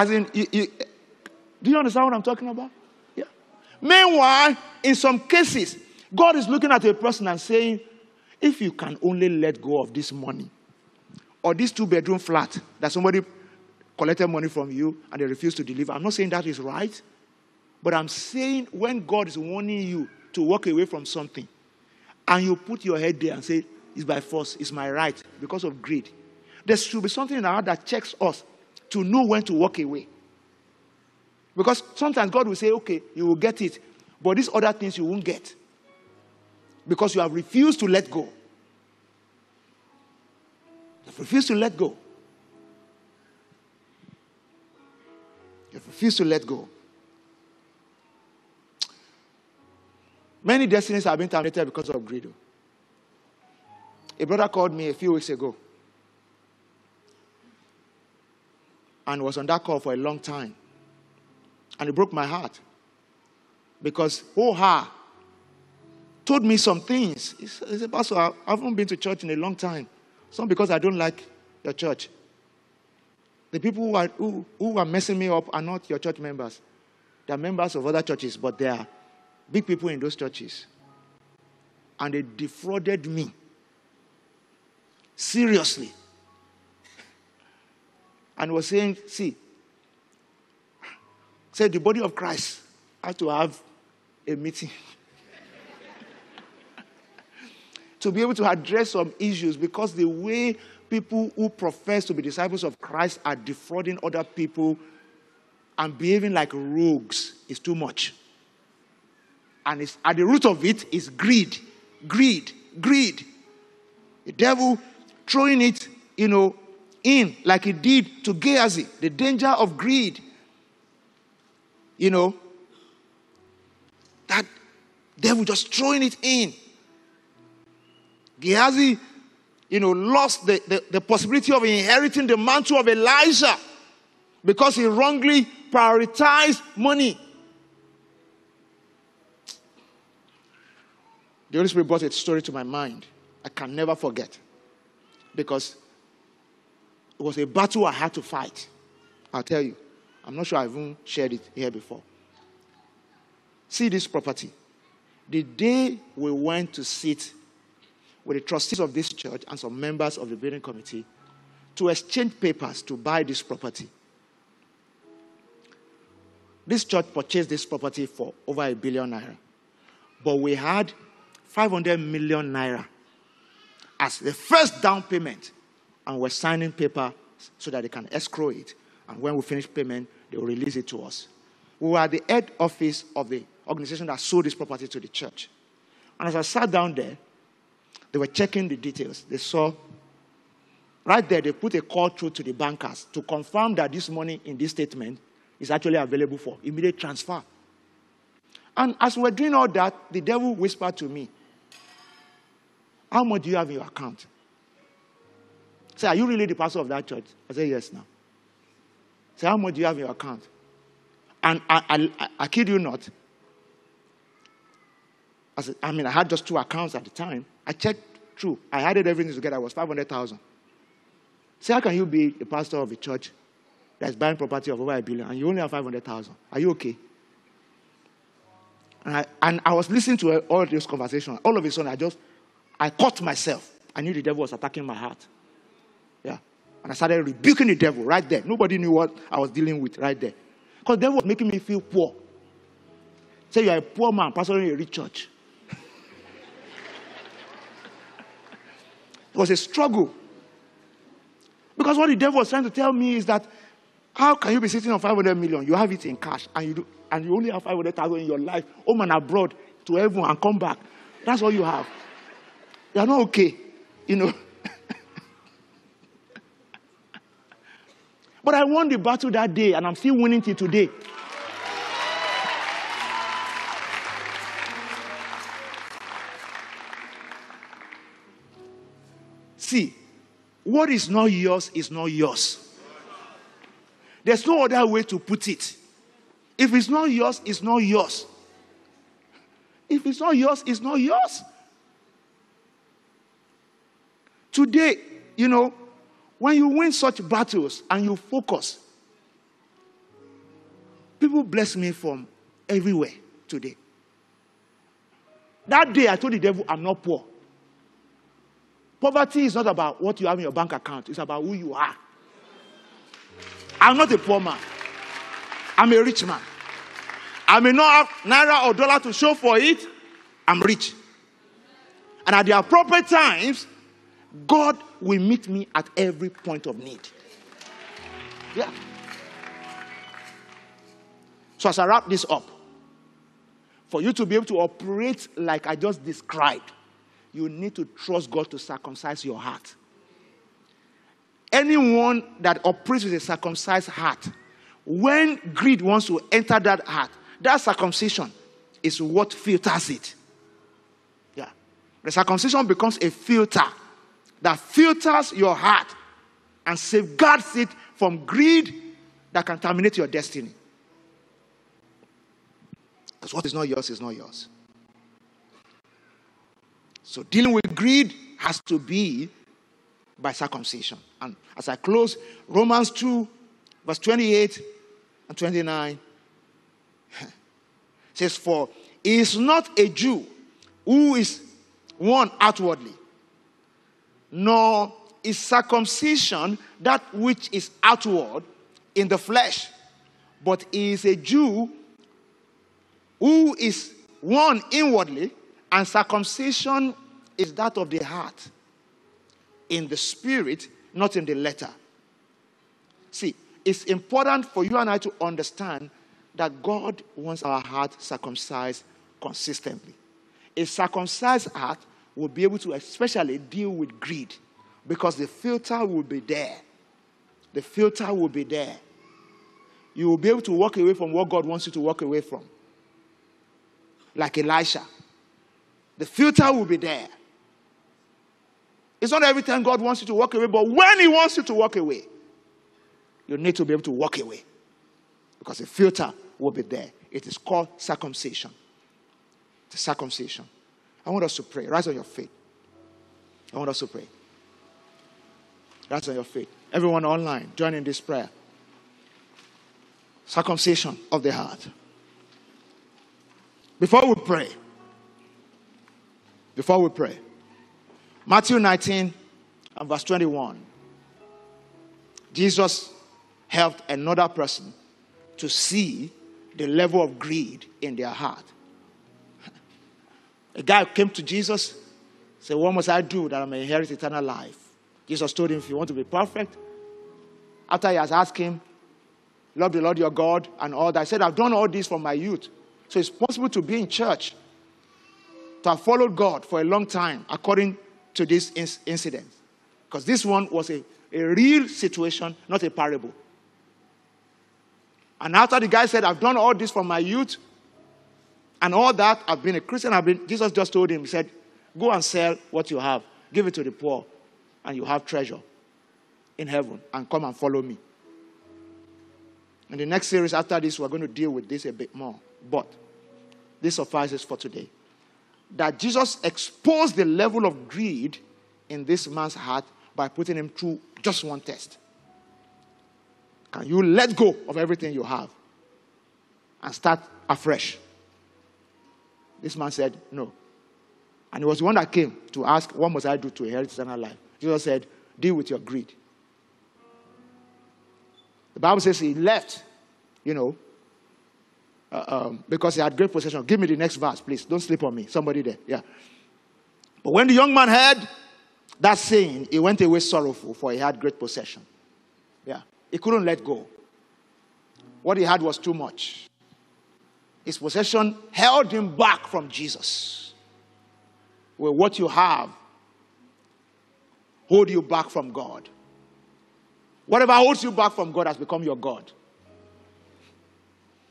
As in, you, you, do you understand what I'm talking about? Yeah. Meanwhile, in some cases, God is looking at a person and saying, if you can only let go of this money, or this two bedroom flat that somebody collected money from you and they refuse to deliver, I'm not saying that is right, but I'm saying when God is warning you to walk away from something, and you put your head there and say, it's by force, it's my right, because of greed, there should be something in our heart that checks us to know when to walk away. Because sometimes God will say, okay, you will get it, but these other things you won't get. Because you have refused to let go. You've refused to let go. You've refused to let go. Many destinies have been terminated because of greed. A brother called me a few weeks ago and was on that call for a long time. And it broke my heart. Because oh ha told me some things. He said, Pastor, I haven't been to church in a long time. It's not because I don't like your church. The people who are, who, who are messing me up are not your church members. They are members of other churches, but they are big people in those churches. And they defrauded me. Seriously and was saying, see, said the body of Christ had to have a meeting to be able to address some issues because the way people who profess to be disciples of Christ are defrauding other people and behaving like rogues is too much. And it's, at the root of it is greed, greed, greed. The devil throwing it, you know, in like he did to Gehazi, the danger of greed. You know, that devil just throwing it in. Gehazi, you know, lost the, the, the possibility of inheriting the mantle of Elijah because he wrongly prioritized money. The Holy Spirit brought a story to my mind I can never forget because it was a battle I had to fight. I'll tell you. I'm not sure I've even shared it here before. See this property. The day we went to sit with the trustees of this church and some members of the building committee to exchange papers to buy this property. This church purchased this property for over a billion naira. But we had 500 million naira as the first down payment and we're signing paper so that they can escrow it. And when we finish payment, they will release it to us. We were at the head office of the organization that sold this property to the church. And as I sat down there, they were checking the details. They saw right there, they put a call through to the bankers to confirm that this money in this statement is actually available for immediate transfer. And as we were doing all that, the devil whispered to me, How much do you have in your account? Say, are you really the pastor of that church? I say, yes, now. Say, how much do you have in your account? And I, I, I, kid you not. I, said, I mean, I had just two accounts at the time. I checked through. I added everything together. It was 500,000. Say, how can you be the pastor of a church that's buying property of over a billion and you only have 500,000? Are you okay? And I, and I was listening to all those conversations. All of a sudden, I just, I caught myself. I knew the devil was attacking my heart. And I started rebuking the devil right there. Nobody knew what I was dealing with right there. Because the devil was making me feel poor. Say you're a poor man pastoring a rich church. it was a struggle. Because what the devil was trying to tell me is that how can you be sitting on 500 million? You have it in cash and you, do, and you only have 500,000 in your life, home and abroad, to heaven and come back. That's all you have. You're not okay. You know. But I won the battle that day, and I'm still winning till today. See, what is not yours is not yours. There's no other way to put it. If it's not yours, it's not yours. If it's not yours, it's not yours. Today, you know, when you win such battles and you focus, people bless me from everywhere today. That day I told the devil, I'm not poor. Poverty is not about what you have in your bank account, it's about who you are. I'm not a poor man, I'm a rich man. I may not have naira or dollar to show for it, I'm rich. And at the appropriate times, God will meet me at every point of need. Yeah. So, as I wrap this up, for you to be able to operate like I just described, you need to trust God to circumcise your heart. Anyone that operates with a circumcised heart, when greed wants to enter that heart, that circumcision is what filters it. Yeah. The circumcision becomes a filter that filters your heart and safeguards it from greed that can terminate your destiny. Because what is not yours is not yours. So dealing with greed has to be by circumcision. And as I close, Romans 2, verse 28 and 29 says, For he is not a Jew who is one outwardly, nor is circumcision that which is outward in the flesh, but is a Jew who is one inwardly, and circumcision is that of the heart, in the spirit, not in the letter. See, it's important for you and I to understand that God wants our heart circumcised consistently. A circumcised heart will be able to especially deal with greed because the filter will be there. The filter will be there. You will be able to walk away from what God wants you to walk away from. Like Elisha. The filter will be there. It's not every time God wants you to walk away, but when He wants you to walk away, you need to be able to walk away because the filter will be there. It is called circumcision. The circumcision. I want us to pray. Rise on your feet. I want us to pray. Rise on your feet. Everyone online, join in this prayer. Circumcision of the heart. Before we pray, before we pray, Matthew 19 and verse 21. Jesus helped another person to see the level of greed in their heart. A guy came to Jesus, said, What must I do that I may inherit eternal life? Jesus told him, If you want to be perfect, after he has asked him, Love the Lord your God and all that, I said, I've done all this from my youth. So it's possible to be in church, to have followed God for a long time, according to this incident. Because this one was a, a real situation, not a parable. And after the guy said, I've done all this from my youth and all that, I've been a Christian, I've been, Jesus just told him, He said, Go and sell what you have, give it to the poor, and you have treasure in heaven, and come and follow me. In the next series after this, we're going to deal with this a bit more. But this suffices for today. That Jesus exposed the level of greed in this man's heart by putting him through just one test. Can you let go of everything you have and start afresh? This man said, No. And he was the one that came to ask, What must I do to inherit eternal life? Jesus said, Deal with your greed. The Bible says he left, you know, uh, um, because he had great possession. Give me the next verse, please. Don't sleep on me. Somebody there. Yeah. But when the young man heard that saying, he went away sorrowful, for he had great possession. Yeah. He couldn't let go. What he had was too much. His possession held him back from Jesus. Well, what you have hold you back from God. Whatever holds you back from God has become your God.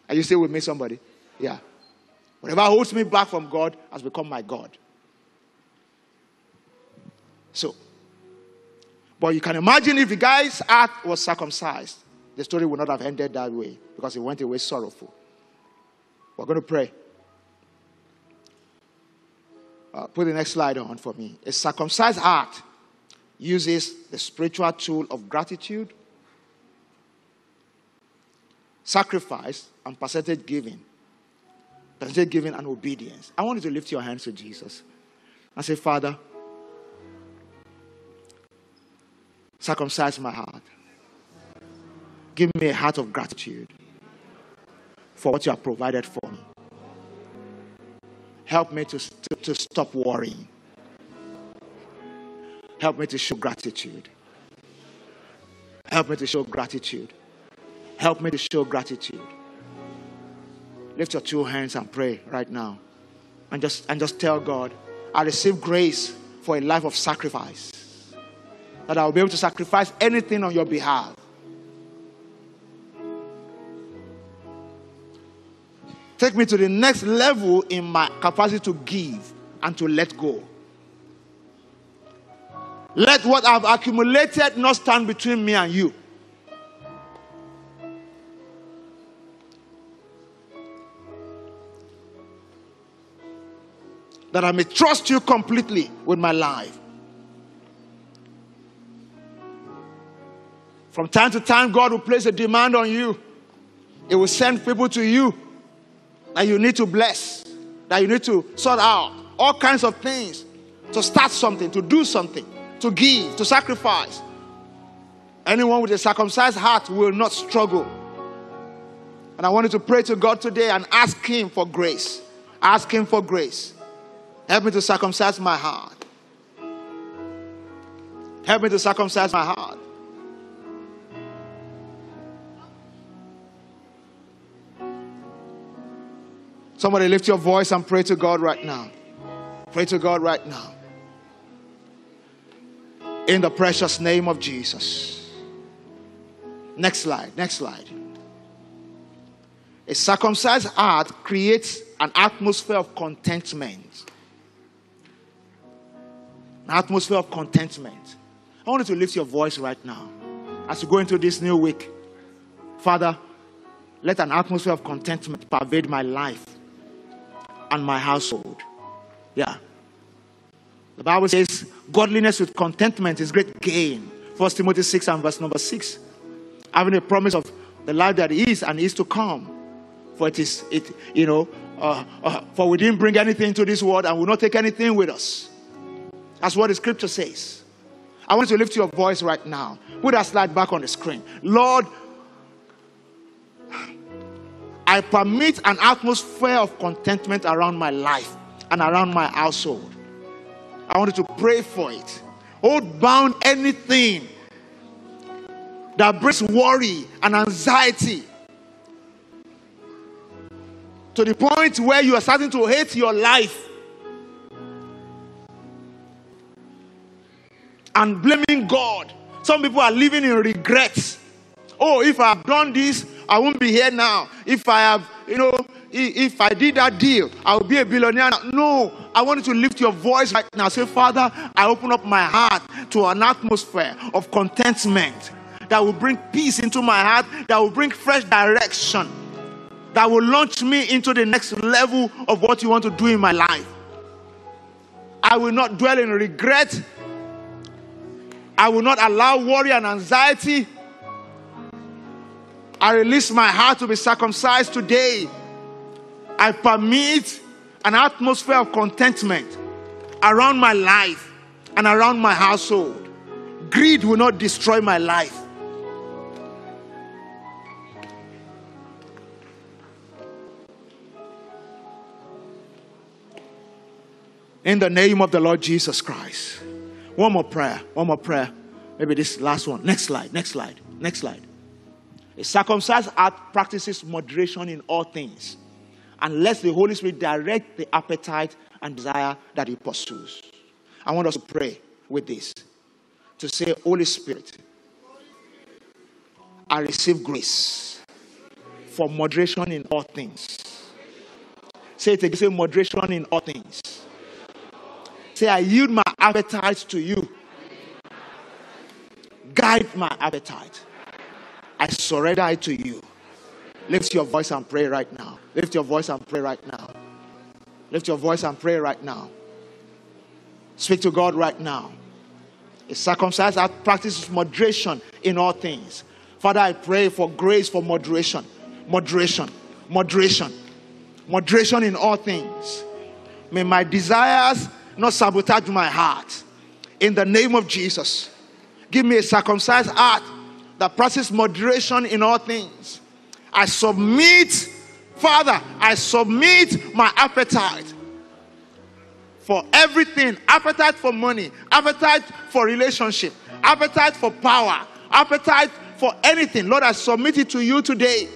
Are you still with me, somebody? Yeah. Whatever holds me back from God has become my God. So, but you can imagine if the guy's heart was circumcised, the story would not have ended that way because he went away sorrowful. We're going to pray. Uh, put the next slide on for me. A circumcised heart uses the spiritual tool of gratitude, sacrifice, and percentage giving. Percentage giving and obedience. I want you to lift your hands to Jesus and say, Father, circumcise my heart. Give me a heart of gratitude for what you have provided for me. Help me to, to, to stop worrying. Help me to show gratitude. Help me to show gratitude. Help me to show gratitude. Lift your two hands and pray right now. And just, and just tell God, I receive grace for a life of sacrifice. That I will be able to sacrifice anything on your behalf. Take me to the next level in my capacity to give and to let go. Let what I've accumulated not stand between me and you. That I may trust you completely with my life. From time to time, God will place a demand on you. He will send people to you that you need to bless, that you need to sort out, all kinds of things to start something, to do something, to give, to sacrifice. Anyone with a circumcised heart will not struggle. And I wanted to pray to God today and ask Him for grace. Ask Him for grace. Help me to circumcise my heart. Help me to circumcise my heart. Somebody lift your voice and pray to God right now. Pray to God right now. In the precious name of Jesus. Next slide. Next slide. A circumcised heart creates an atmosphere of contentment. An atmosphere of contentment. I want you to lift your voice right now as you go into this new week. Father, let an atmosphere of contentment pervade my life and my household. Yeah. The Bible says, godliness with contentment is great gain. First Timothy 6 and verse number 6. Having a promise of the life that is and is to come. For it is, it, you know, uh, uh, for we didn't bring anything to this world and will not take anything with us. That's what the scripture says. I want you to lift your voice right now. Put that slide back on the screen. Lord, I permit an atmosphere of contentment around my life and around my household. I want you to pray for it. Hold bound anything that brings worry and anxiety to the point where you are starting to hate your life and blaming God. Some people are living in regrets. Oh, if I've done this, I won't be here now. If I have, you know, if I did that deal, I will be a billionaire. No, I want you to lift your voice right now. Say, Father, I open up my heart to an atmosphere of contentment that will bring peace into my heart, that will bring fresh direction, that will launch me into the next level of what you want to do in my life. I will not dwell in regret. I will not allow worry and anxiety I release my heart to be circumcised today. I permit an atmosphere of contentment around my life and around my household. Greed will not destroy my life. In the name of the Lord Jesus Christ. One more prayer. One more prayer. Maybe this last one. Next slide. Next slide. Next slide. A circumcised heart practices moderation in all things and lets the Holy Spirit direct the appetite and desire that he pursues. I want us to pray with this to say, Holy Spirit, I receive grace for moderation in all things. Say it again. Say moderation in all things. Say, I yield my appetite to you. Guide my appetite. I surrender it to you. Lift your voice and pray right now. Lift your voice and pray right now. Lift your voice and pray right now. Speak to God right now. A circumcised that practices moderation in all things. Father, I pray for grace for moderation. Moderation. Moderation. Moderation in all things. May my desires not sabotage my heart. In the name of Jesus. Give me a circumcised heart that practices moderation in all things. I submit, Father, I submit my appetite for everything appetite for money, appetite for relationship, appetite for power, appetite for anything. Lord, I submit it to you today.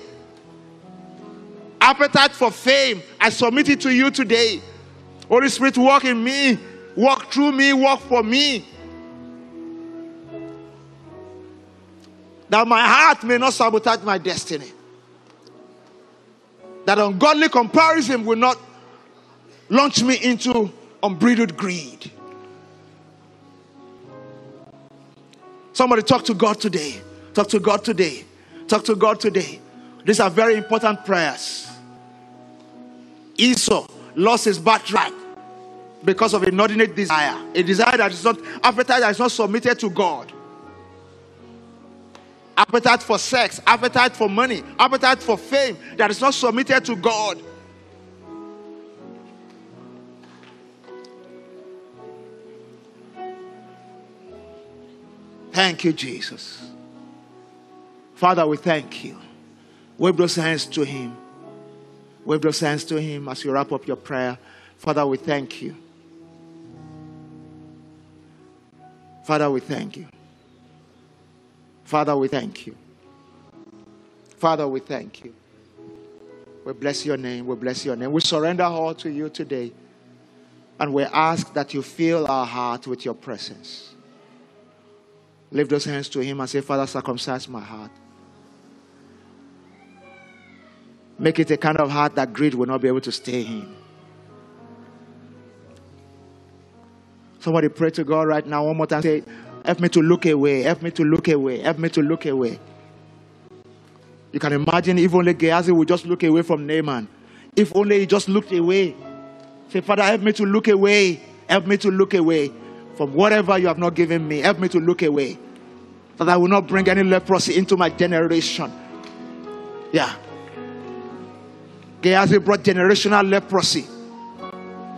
Appetite for fame, I submit it to you today. Holy Spirit, walk in me, walk through me, walk for me. That my heart may not sabotage my destiny. That ungodly comparison will not launch me into unbridled greed. Somebody talk to God today. Talk to God today. Talk to God today. These are very important prayers. Esau lost his birthright because of inordinate desire, a desire that is not appetite that is not submitted to God. Appetite for sex, appetite for money, appetite for fame that is not submitted to God. Thank you, Jesus. Father, we thank you. Wave those hands to Him. Wave those hands to Him as you wrap up your prayer. Father, we thank you. Father, we thank you. Father, we thank you. Father, we thank you. We bless your name. We bless your name. We surrender all to you today. And we ask that you fill our heart with your presence. Lift those hands to Him and say, Father, circumcise my heart. Make it a kind of heart that greed will not be able to stay in. Somebody pray to God right now one more time. Say, Help me to look away. Help me to look away. Help me to look away. You can imagine if only Gehazi would just look away from Naaman. If only he just looked away. Say, Father, help me to look away. Help me to look away from whatever you have not given me. Help me to look away. That I will not bring any leprosy into my generation. Yeah. Gehazi brought generational leprosy.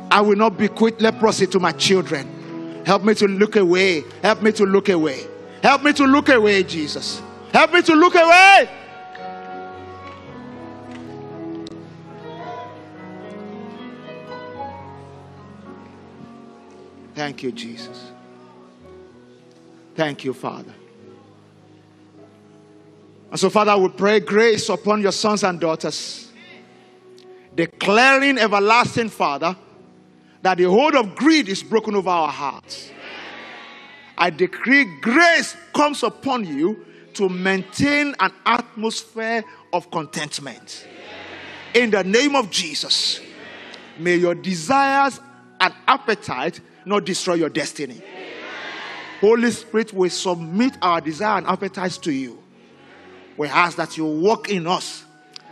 I will not bequeath leprosy to my children. Help me to look away. Help me to look away. Help me to look away, Jesus. Help me to look away. Thank you, Jesus. Thank you, Father. And so, Father, we pray grace upon your sons and daughters, declaring everlasting, Father, that the hold of greed is broken over our hearts. I decree grace comes upon you to maintain an atmosphere of contentment. In the name of Jesus, may your desires and appetite not destroy your destiny. Holy Spirit, we submit our desire and appetites to you. We ask that you work in us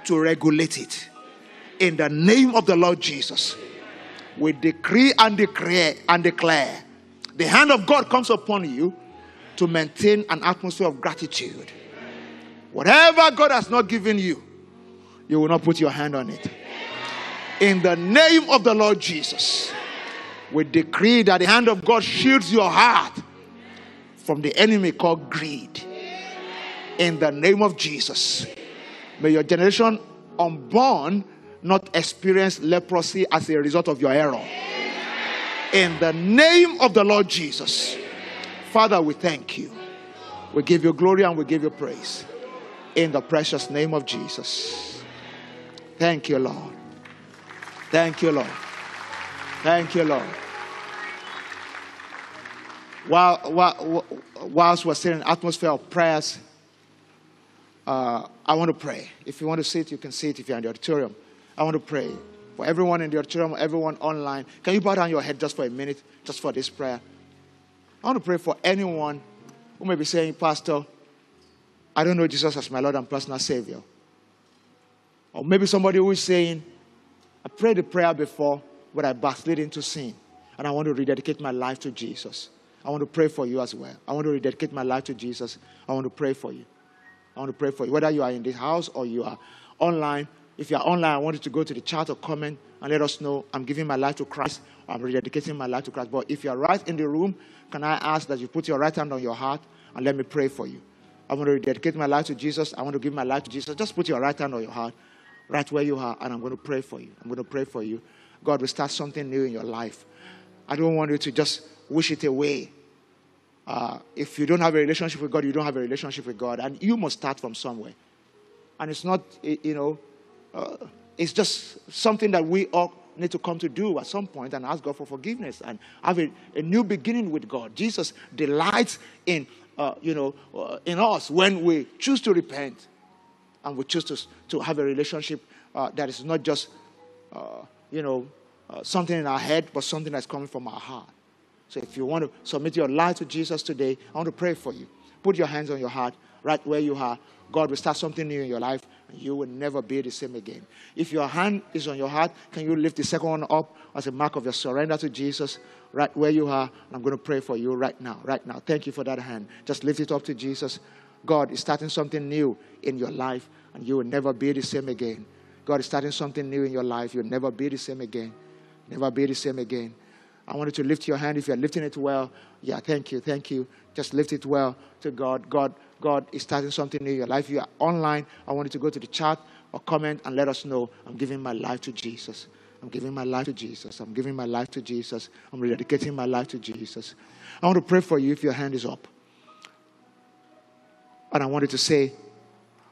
to regulate it. In the name of the Lord Jesus, we decree and declare and declare the hand of God comes upon you to maintain an atmosphere of gratitude. Whatever God has not given you, you will not put your hand on it. In the name of the Lord Jesus, we decree that the hand of God shields your heart from the enemy called greed. In the name of Jesus, may your generation unborn not experience leprosy as a result of your error. In the name of the Lord Jesus, Father, we thank you. We give you glory and we give you praise. In the precious name of Jesus. Thank you, Lord. Thank you, Lord. Thank you, Lord. While, while, whilst we're still in atmosphere of prayers, uh, I want to pray. If you want to sit, you can sit if you're in the auditorium. I want to pray for everyone in the auditorium, everyone online. Can you bow down your head just for a minute, just for this prayer? I want to pray for anyone who may be saying, Pastor, I don't know Jesus as my Lord and personal Savior. Or maybe somebody who is saying, I prayed the prayer before, but I backslid into sin. And I want to rededicate my life to Jesus. I want to pray for you as well. I want to rededicate my life to Jesus. I want to pray for you. I want to pray for you. Whether you are in this house or you are online, if you are online, I want you to go to the chat or comment and let us know I'm giving my life to Christ. I'm rededicating my life to Christ. But if you are right in the room, can I ask that you put your right hand on your heart and let me pray for you? I want to rededicate my life to Jesus. I want to give my life to Jesus. Just put your right hand on your heart, right where you are, and I'm going to pray for you. I'm going to pray for you. God will start something new in your life. I don't want you to just wish it away. Uh, if you don't have a relationship with God, you don't have a relationship with God, and you must start from somewhere. And it's not, you know, uh, it's just something that we all need to come to do at some point and ask God for forgiveness and have a, a new beginning with God. Jesus delights in, uh, you know, uh, in us when we choose to repent and we choose to, to have a relationship uh, that is not just, uh, you know, uh, something in our head, but something that's coming from our heart. So if you want to submit your life to Jesus today, I want to pray for you. Put your hands on your heart right where you are. God will start something new in your life, you will never be the same again. If your hand is on your heart, can you lift the second one up as a mark of your surrender to Jesus right where you are? I'm going to pray for you right now, right now. Thank you for that hand. Just lift it up to Jesus. God is starting something new in your life, and you will never be the same again. God is starting something new in your life. You'll never be the same again. Never be the same again. I want you to lift your hand if you're lifting it well. Yeah, thank you, thank you. Just lift it well to God. God, God is starting something new in your life. If you are online, I want you to go to the chat or comment and let us know I'm giving my life to Jesus. I'm giving my life to Jesus. I'm giving my life to Jesus. I'm rededicating my life to Jesus. I want to pray for you if your hand is up. And I wanted to say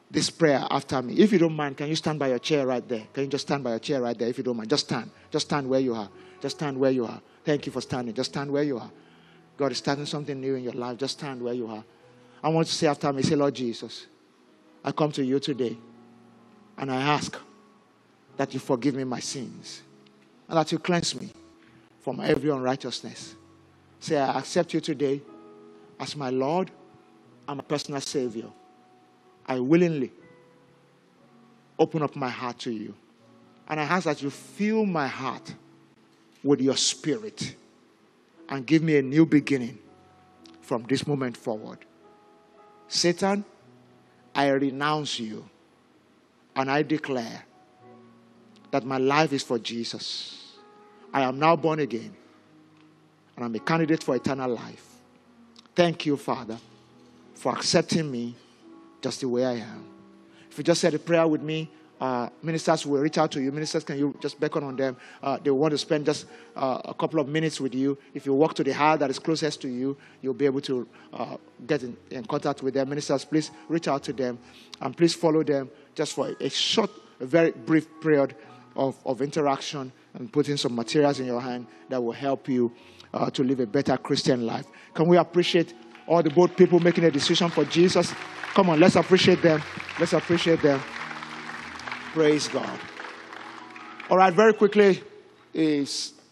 this prayer after me. If you don't mind, can you stand by your chair right there? Can you just stand by your chair right there if you don't mind? Just stand. Just stand where you are. Just stand where you are. Thank you for standing. Just stand where you are. God is starting something new in your life. Just stand where you are. I want to say after me, say, Lord Jesus, I come to you today and I ask that you forgive me my sins and that you cleanse me from every unrighteousness. Say, I accept you today as my Lord and my personal Savior. I willingly open up my heart to you. And I ask that you fill my heart with your spirit and give me a new beginning from this moment forward. Satan, I renounce you and I declare that my life is for Jesus. I am now born again and I'm a candidate for eternal life. Thank you, Father, for accepting me just the way I am. If you just said a prayer with me, uh, ministers will reach out to you. Ministers, can you just beckon on them? Uh, they want to spend just uh, a couple of minutes with you. If you walk to the heart that is closest to you, you'll be able to uh, get in, in, contact with them. Ministers, please reach out to them and please follow them just for a short, a very brief period of, of interaction and putting some materials in your hand that will help you uh, to live a better Christian life. Can we appreciate all the both people making a decision for Jesus? Come on, let's appreciate them. Let's appreciate them. Praise God. All right, very quickly is